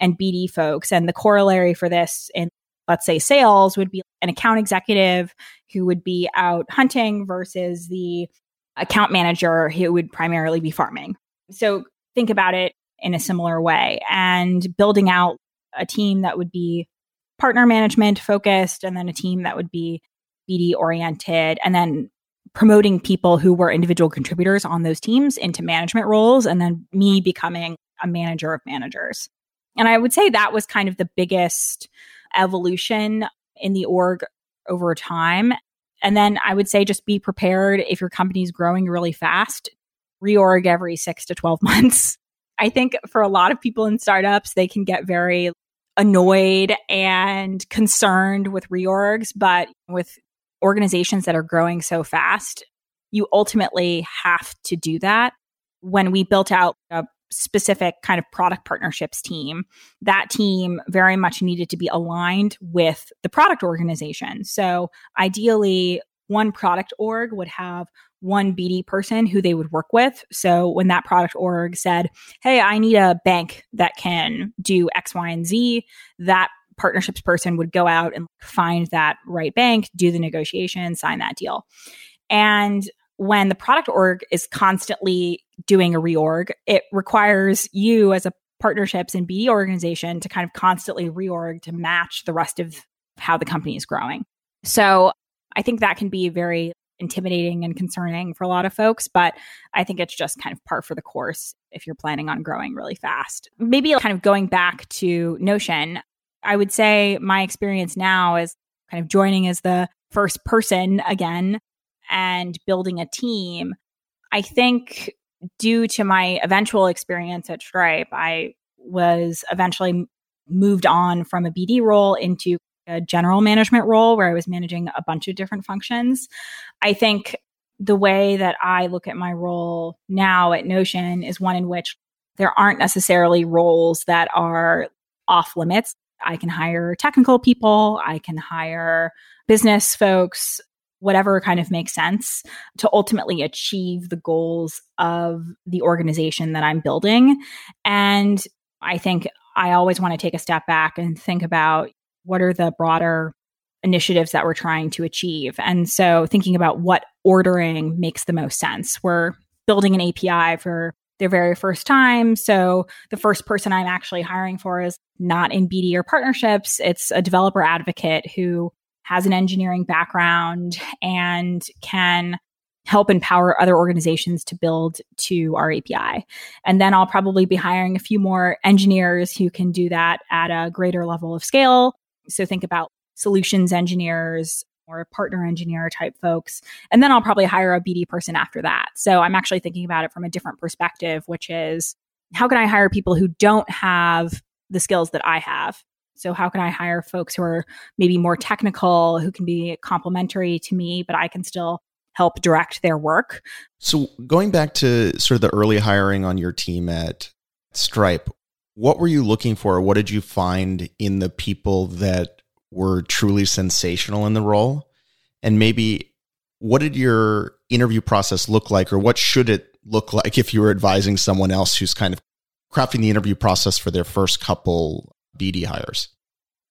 and BD folks. And the corollary for this in let's say sales would be an account executive who would be out hunting versus the account manager who would primarily be farming. So think about it in a similar way and building out a team that would be partner management focused and then a team that would be BD oriented and then promoting people who were individual contributors on those teams into management roles and then me becoming a manager of managers. And I would say that was kind of the biggest evolution in the org over time. And then I would say just be prepared if your company is growing really fast, reorg every six to 12 months. I think for a lot of people in startups, they can get very annoyed and concerned with reorgs, but with organizations that are growing so fast, you ultimately have to do that. When we built out a specific kind of product partnerships team, that team very much needed to be aligned with the product organization. So ideally, one product org would have one BD person who they would work with. So when that product org said, Hey, I need a bank that can do X, Y, and Z, that partnerships person would go out and find that right bank, do the negotiation, sign that deal. And when the product org is constantly doing a reorg, it requires you as a partnerships and BD organization to kind of constantly reorg to match the rest of how the company is growing. So I think that can be very intimidating and concerning for a lot of folks, but I think it's just kind of par for the course if you're planning on growing really fast. Maybe kind of going back to Notion, I would say my experience now is kind of joining as the first person again and building a team. I think due to my eventual experience at Stripe, I was eventually moved on from a BD role into a general management role where I was managing a bunch of different functions. I think the way that I look at my role now at Notion is one in which there aren't necessarily roles that are off limits. I can hire technical people, I can hire business folks, whatever kind of makes sense to ultimately achieve the goals of the organization that I'm building. And I think I always want to take a step back and think about what are the broader initiatives that we're trying to achieve. And so thinking about what ordering makes the most sense. We're building an API for their very first time. So the first person I'm actually hiring for is not in BD or partnerships. It's a developer advocate who has an engineering background and can help empower other organizations to build to our API. And then I'll probably be hiring a few more engineers who can do that at a greater level of scale. So think about solutions engineers or partner engineer type folks. And then I'll probably hire a BD person after that. So I'm actually thinking about it from a different perspective, which is how can I hire people who don't have the skills that I have? So how can I hire folks who are maybe more technical, who can be complementary to me, but I can still help direct their work.
So, going back to sort of the early hiring on your team at Stripe, what were you looking for? What did you find in the people that were truly sensational in the role? And maybe what did your interview process look like, or what should it look like if you were advising someone else who's kind of crafting the interview process for their first couple BD hires?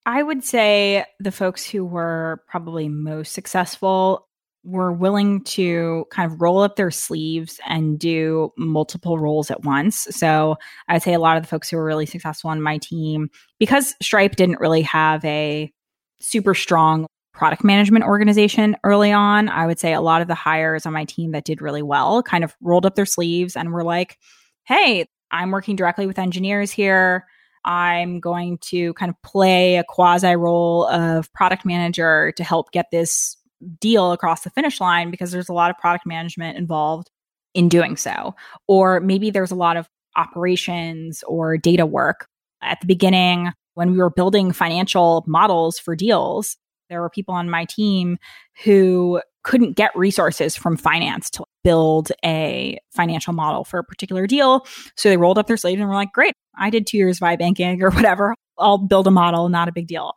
I would say the folks who were probably most successful were willing to kind of roll up their sleeves and do multiple roles at once. So I would say a lot of the folks who were really successful on my team, because Stripe didn't really have a super strong product management organization early on, I would say a lot of the hires on my team that did really well kind of rolled up their sleeves and were like, hey, I'm working directly with engineers here. I'm going to kind of play a quasi role of product manager to help get this deal across the finish line because there's a lot of product management involved in doing so. Or maybe there's a lot of operations or data work. At the beginning, when we were building financial models for deals, there were people on my team who couldn't get resources from finance to build a financial model for a particular deal. So they rolled up their sleeves and were like, great, I did two years of banking or whatever. I'll build a model, not a big deal.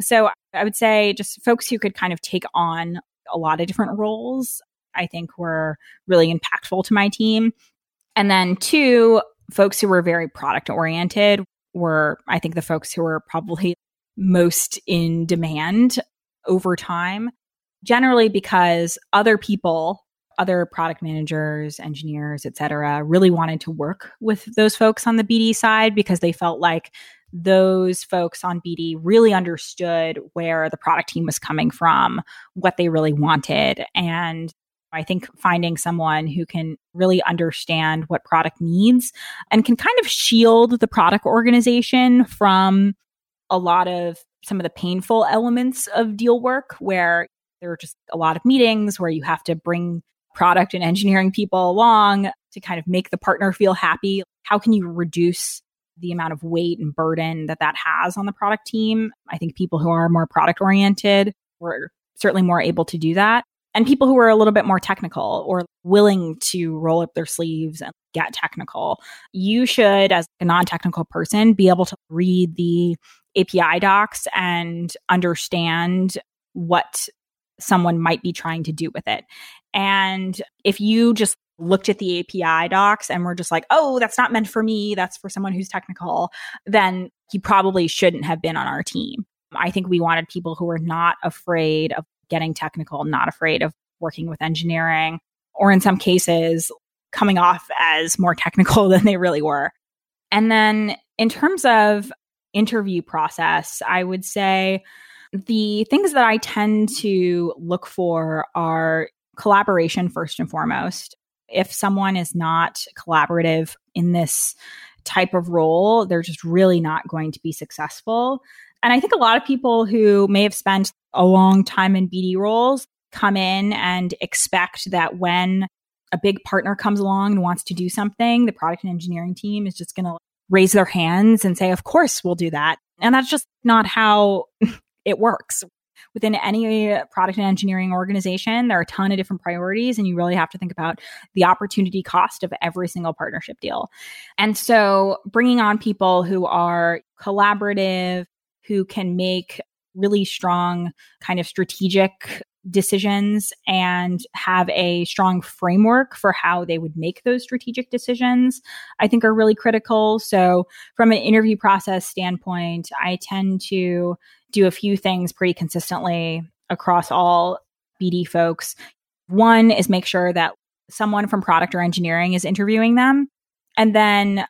So I would say just folks who could kind of take on a lot of different roles, I think were really impactful to my team. And then two, folks who were very product oriented were, I think, the folks who were probably most in demand over time, generally because other people other product managers, engineers, et cetera, really wanted to work with those folks on the BD side because they felt like those folks on BD really understood where the product team was coming from, what they really wanted. And I think finding someone who can really understand what product needs and can kind of shield the product organization from a lot of some of the painful elements of deal work where there are just a lot of meetings where you have to bring product and engineering people along to kind of make the partner feel happy. How can you reduce the amount of weight and burden that that has on the product team? I think people who are more product oriented were certainly more able to do that. And people who are a little bit more technical or willing to roll up their sleeves and get technical. You should, as a non technical person, be able to read the API docs and understand what someone might be trying to do with it. And if you just looked at the API docs and were just like, oh, that's not meant for me, that's for someone who's technical, then he probably shouldn't have been on our team. I think we wanted people who were not afraid of getting technical, not afraid of working with engineering, or in some cases, coming off as more technical than they really were. And then in terms of interview process, I would say the things that I tend to look for are collaboration first and foremost. If someone is not collaborative in this type of role, they're just really not going to be successful. And I think a lot of people who may have spent a long time in BD roles come in and expect that when a big partner comes along and wants to do something, the product and engineering team is just going to raise their hands and say, Of course, we'll do that. And that's just not how it works. Within any product and engineering organization, there are a ton of different priorities, and you really have to think about the opportunity cost of every single partnership deal. And so, bringing on people who are collaborative, who can make really strong kind of strategic decisions and have a strong framework for how they would make those strategic decisions, I think are really critical. So, from an interview process standpoint, I tend to do a few things pretty consistently across all BD folks. One is make sure that someone from product or engineering is interviewing them. And then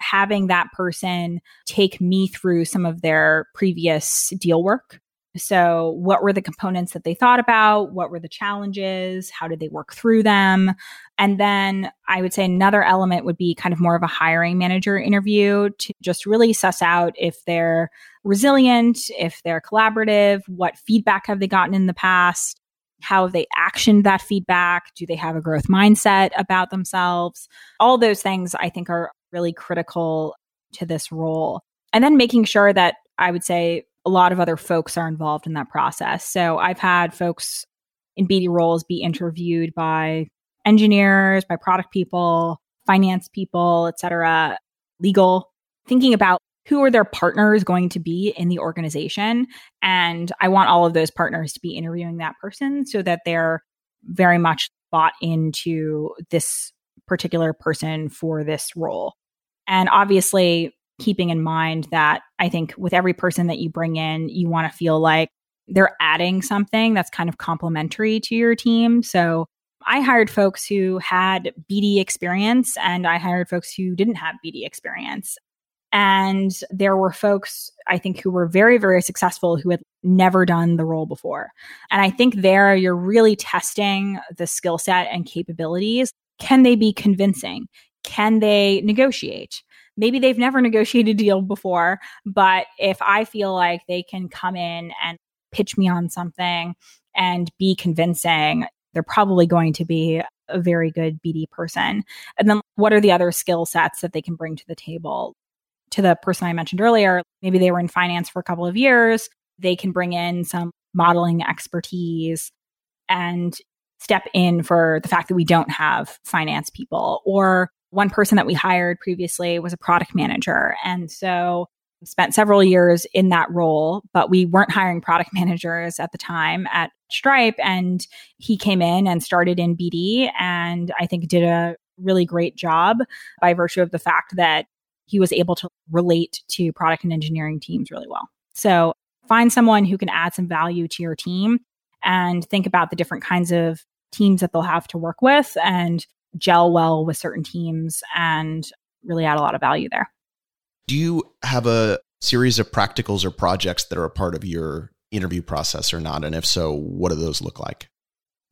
having that person take me through some of their previous deal work so, what were the components that they thought about? What were the challenges? How did they work through them? And then I would say another element would be kind of more of a hiring manager interview to just really suss out if they're resilient, if they're collaborative, what feedback have they gotten in the past? How have they actioned that feedback? Do they have a growth mindset about themselves? All those things I think are really critical to this role. And then making sure that I would say a lot of other folks are involved in that process. So I've had folks in BD roles be interviewed by engineers, by product people, finance people, et cetera, legal, thinking about who are their partners going to be in the organization. And I want all of those partners to be interviewing that person so that they're very much bought into this particular person for this role. And obviously, keeping in mind that I think with every person that you bring in, you want to feel like they're adding something that's kind of complementary to your team. So I hired folks who had BD experience and I hired folks who didn't have BD experience. And there were folks, I think, who were very, very successful who had never done the role before. And I think there you're really testing the skill set and capabilities. Can they be convincing? Can they negotiate? Maybe they've never negotiated a deal before, but if I feel like they can come in and pitch me on something and be convincing, they're probably going to be a very good BD person. And then what are the other skill sets that they can bring to the table? To the person I mentioned earlier, maybe they were in finance for a couple of years, they can bring in some modeling expertise and step in for the fact that we don't have finance people or one person that we hired previously was a product manager. And so spent several years in that role, but we weren't hiring product managers at the time at Stripe. And he came in and started in BD and I think did a really great job by virtue of the fact that he was able to relate to product and engineering teams really well. So find someone who can add some value to your team and think about the different kinds of teams that they'll have to work with and gel well with certain teams and really add a lot of value there.
Do you have a series of practicals or projects that are a part of your interview process or not? And if so, what do those look like?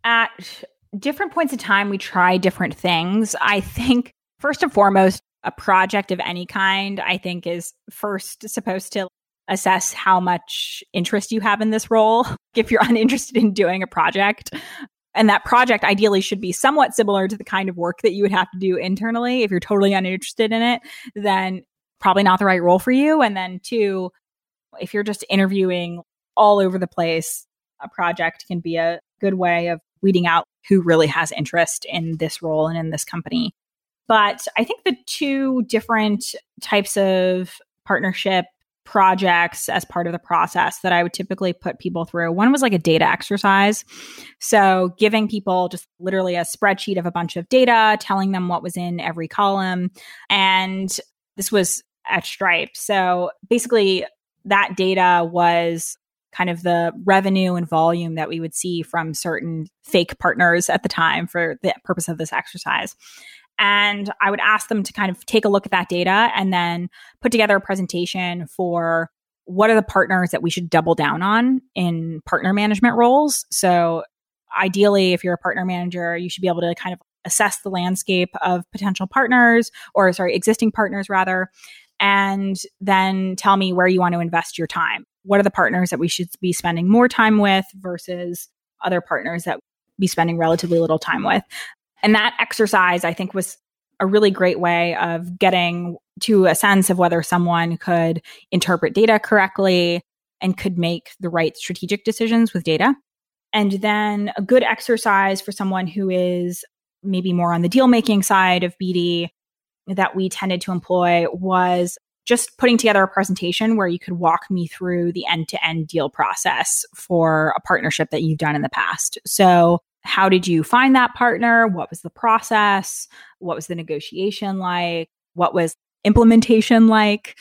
At different points in time, we try different things. I think, first and foremost, a project of any kind, I think, is first supposed to assess how much interest you have in this role. If you're uninterested in doing a project, and that project ideally should be somewhat similar to the kind of work that you would have to do internally. If you're totally uninterested in it, then probably not the right role for you. And then two, if you're just interviewing all over the place, a project can be a good way of weeding out who really has interest in this role and in this company. But I think the two different types of partnership projects as part of the process that I would typically put people through. One was like a data exercise. So, giving people just literally a spreadsheet of a bunch of data, telling them what was in every column. And this was at Stripe. So, basically, that data was kind of the revenue and volume that we would see from certain fake partners at the time for the purpose of this exercise. And I would ask them to kind of take a look at that data and then put together a presentation for what are the partners that we should double down on in partner management roles. So, ideally, if you're a partner manager, you should be able to kind of assess the landscape of potential partners or, sorry, existing partners rather, and then tell me where you want to invest your time. What are the partners that we should be spending more time with versus other partners that be spending relatively little time with? And that exercise, I think, was a really great way of getting to a sense of whether someone could interpret data correctly and could make the right strategic decisions with data. And then a good exercise for someone who is maybe more on the deal making side of BD that we tended to employ was just putting together a presentation where you could walk me through the end to end deal process for a partnership that you've done in the past. So, how did you find that partner? What was the process? What was the negotiation like? What was implementation like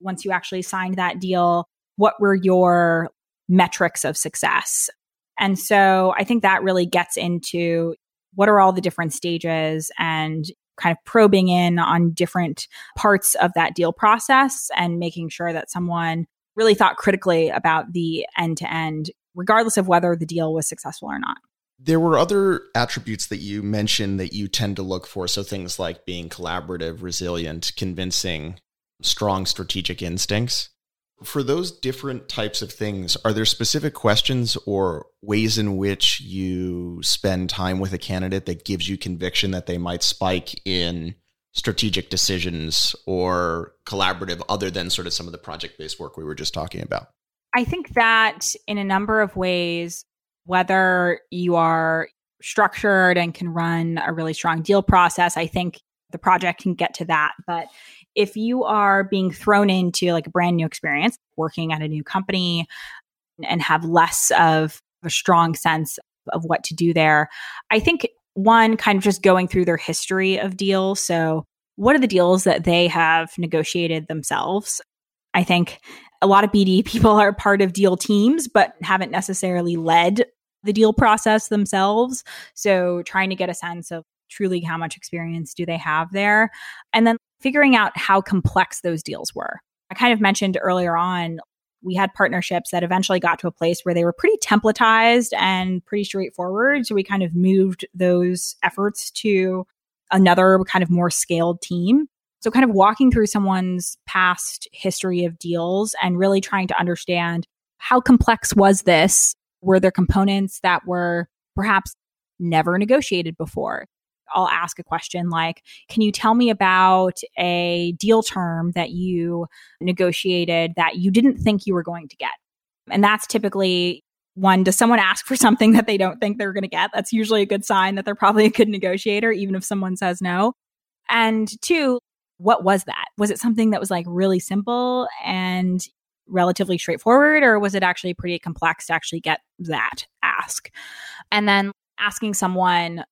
once you actually signed that deal? What were your metrics of success? And so I think that really gets into what are all the different stages and kind of probing in on different parts of that deal process and making sure that someone really thought critically about the end to end, regardless of whether the deal was successful or not.
There were other attributes that you mentioned that you tend to look for. So things like being collaborative, resilient, convincing, strong strategic instincts. For those different types of things, are there specific questions or ways in which you spend time with a candidate that gives you conviction that they might spike in strategic decisions or collaborative other than sort of some of the project based work we were just talking about?
I think that in a number of ways, whether you are structured and can run a really strong deal process, I think the project can get to that. But if you are being thrown into like a brand new experience, working at a new company and have less of a strong sense of what to do there, I think one kind of just going through their history of deals. So, what are the deals that they have negotiated themselves? I think a lot of BD people are part of deal teams, but haven't necessarily led the deal process themselves. So trying to get a sense of truly how much experience do they have there. And then figuring out how complex those deals were. I kind of mentioned earlier on, we had partnerships that eventually got to a place where they were pretty templatized and pretty straightforward. So we kind of moved those efforts to another kind of more scaled team. So, kind of walking through someone's past history of deals and really trying to understand how complex was this were there components that were perhaps never negotiated before? I'll ask a question like, Can you tell me about a deal term that you negotiated that you didn't think you were going to get? And that's typically one, does someone ask for something that they don't think they're going to get? That's usually a good sign that they're probably a good negotiator, even if someone says no. And two, what was that? Was it something that was like really simple and relatively straightforward or was it actually pretty complex to actually get that ask? And then asking someone,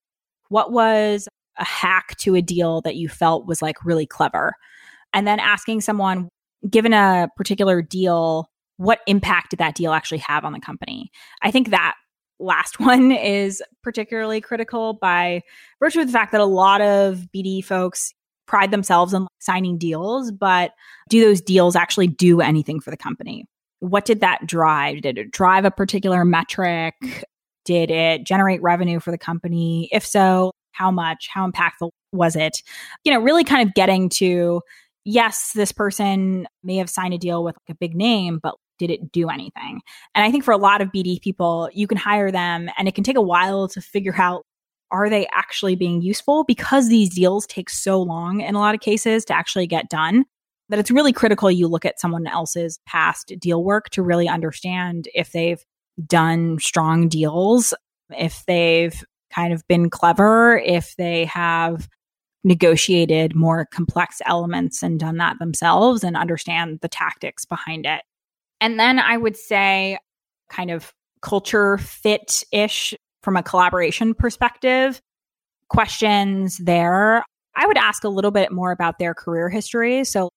what was a hack to a deal that you felt was like really clever? And then asking someone, given a particular deal, what impact did that deal actually have on the company? I think that last one is particularly critical by virtue of the fact that a lot of BD folks pride themselves on signing deals, but do those deals actually do anything for the company? What did that drive? Did it drive a particular metric? Did it generate revenue for the company? If so, how much? How impactful was it? You know, really kind of getting to yes, this person may have signed a deal with like a big name, but did it do anything? And I think for a lot of BD people, you can hire them and it can take a while to figure out are they actually being useful? Because these deals take so long in a lot of cases to actually get done, that it's really critical you look at someone else's past deal work to really understand if they've done strong deals, if they've kind of been clever, if they have negotiated more complex elements and done that themselves and understand the tactics behind it. And then I would say, kind of culture fit ish from a collaboration perspective, questions there. I would ask a little bit more about their career history. So,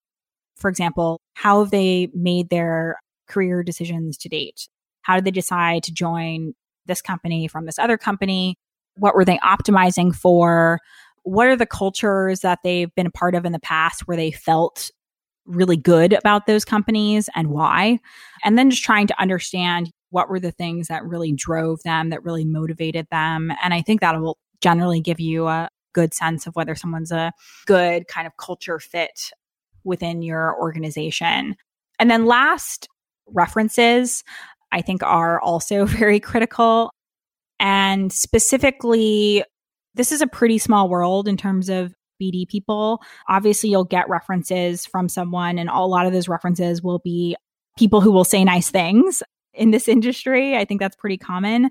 for example, how have they made their career decisions to date? How did they decide to join this company from this other company? What were they optimizing for? What are the cultures that they've been a part of in the past where they felt really good about those companies and why? And then just trying to understand what were the things that really drove them, that really motivated them. And I think that will generally give you a good sense of whether someone's a good kind of culture fit within your organization. And then last, references, I think are also very critical. And specifically, this is a pretty small world in terms of BD people. Obviously, you'll get references from someone, and a lot of those references will be people who will say nice things in this industry. I think that's pretty common.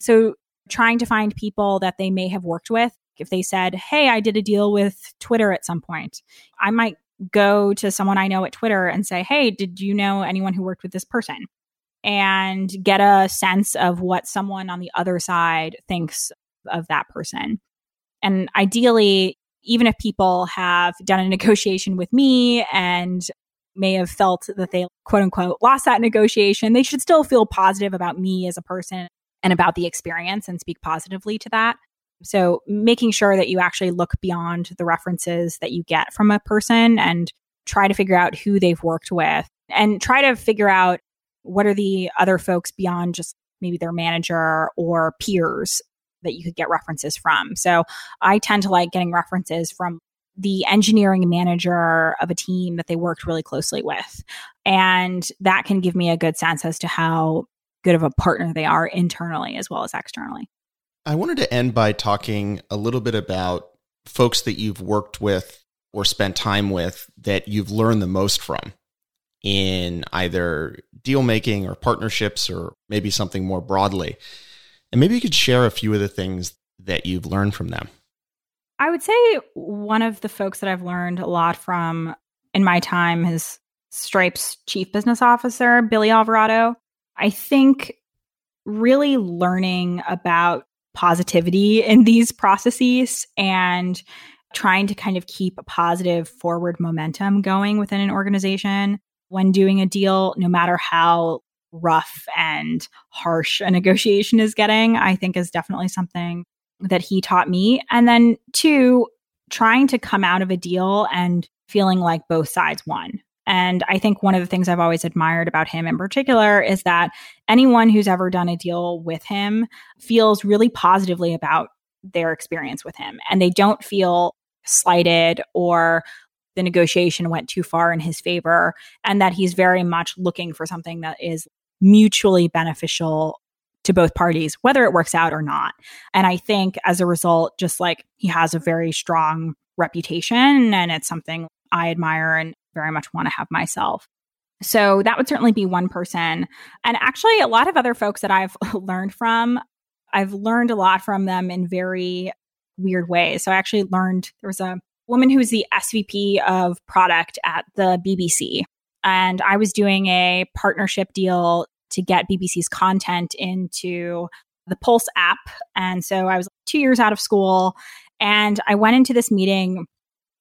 So, trying to find people that they may have worked with. If they said, Hey, I did a deal with Twitter at some point, I might go to someone I know at Twitter and say, Hey, did you know anyone who worked with this person? And get a sense of what someone on the other side thinks of that person. And ideally, even if people have done a negotiation with me and may have felt that they quote unquote lost that negotiation, they should still feel positive about me as a person and about the experience and speak positively to that. So making sure that you actually look beyond the references that you get from a person and try to figure out who they've worked with and try to figure out what are the other folks beyond just maybe their manager or peers that you could get references from. So I tend to like getting references from the engineering manager of a team that they worked really closely with. And that can give me a good sense as to how good of a partner they are internally as well as externally.
I wanted to end by talking a little bit about folks that you've worked with or spent time with that you've learned the most from in either deal making or partnerships or maybe something more broadly. And maybe you could share a few of the things that you've learned from them.
I would say one of the folks that I've learned a lot from in my time is Stripe's chief business officer, Billy Alvarado. I think really learning about positivity in these processes and trying to kind of keep a positive forward momentum going within an organization when doing a deal, no matter how rough and harsh a negotiation is getting, I think is definitely something that he taught me. And then, two, trying to come out of a deal and feeling like both sides won. And I think one of the things I've always admired about him in particular is that anyone who's ever done a deal with him feels really positively about their experience with him. And they don't feel slighted or the negotiation went too far in his favor, and that he's very much looking for something that is mutually beneficial to both parties, whether it works out or not. And I think as a result, just like he has a very strong reputation, and it's something I admire and very much want to have myself. So that would certainly be one person. And actually, a lot of other folks that I've learned from, I've learned a lot from them in very weird ways. So I actually learned there was a woman who was the SVP of product at the BBC. And I was doing a partnership deal to get BBC's content into the Pulse app. And so I was two years out of school and I went into this meeting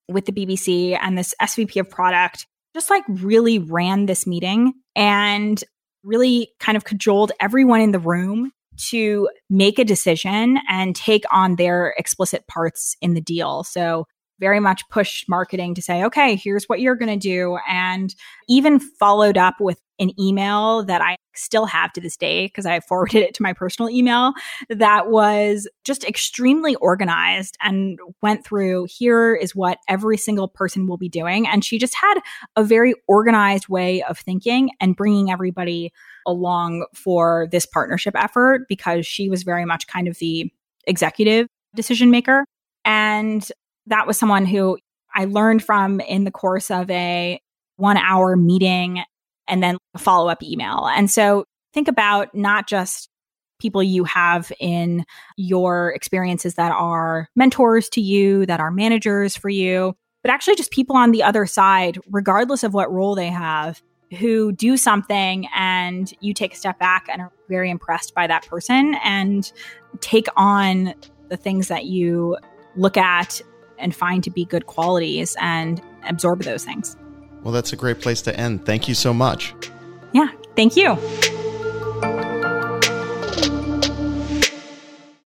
with the BBC and this SVP of product just like really ran this meeting and really kind of cajoled everyone in the room to make a decision and take on their explicit parts in the deal. So very much pushed marketing to say, okay, here's what you're going to do. And even followed up with an email that I still have to this day because I forwarded it to my personal email that was just extremely organized and went through here is what every single person will be doing. And she just had a very organized way of thinking and bringing everybody along for this partnership effort because she was very much kind of the executive decision maker. And that was someone who I learned from in the course of a one hour meeting and then a follow up email. And so think about not just people you have in your experiences that are mentors to you, that are managers for you, but actually just people on the other side, regardless of what role they have, who do something and you take a step back and are very impressed by that person and take on the things that you look at and find to be good qualities and absorb those things.
Well, that's a great place to end. Thank you so much.
Yeah, thank you.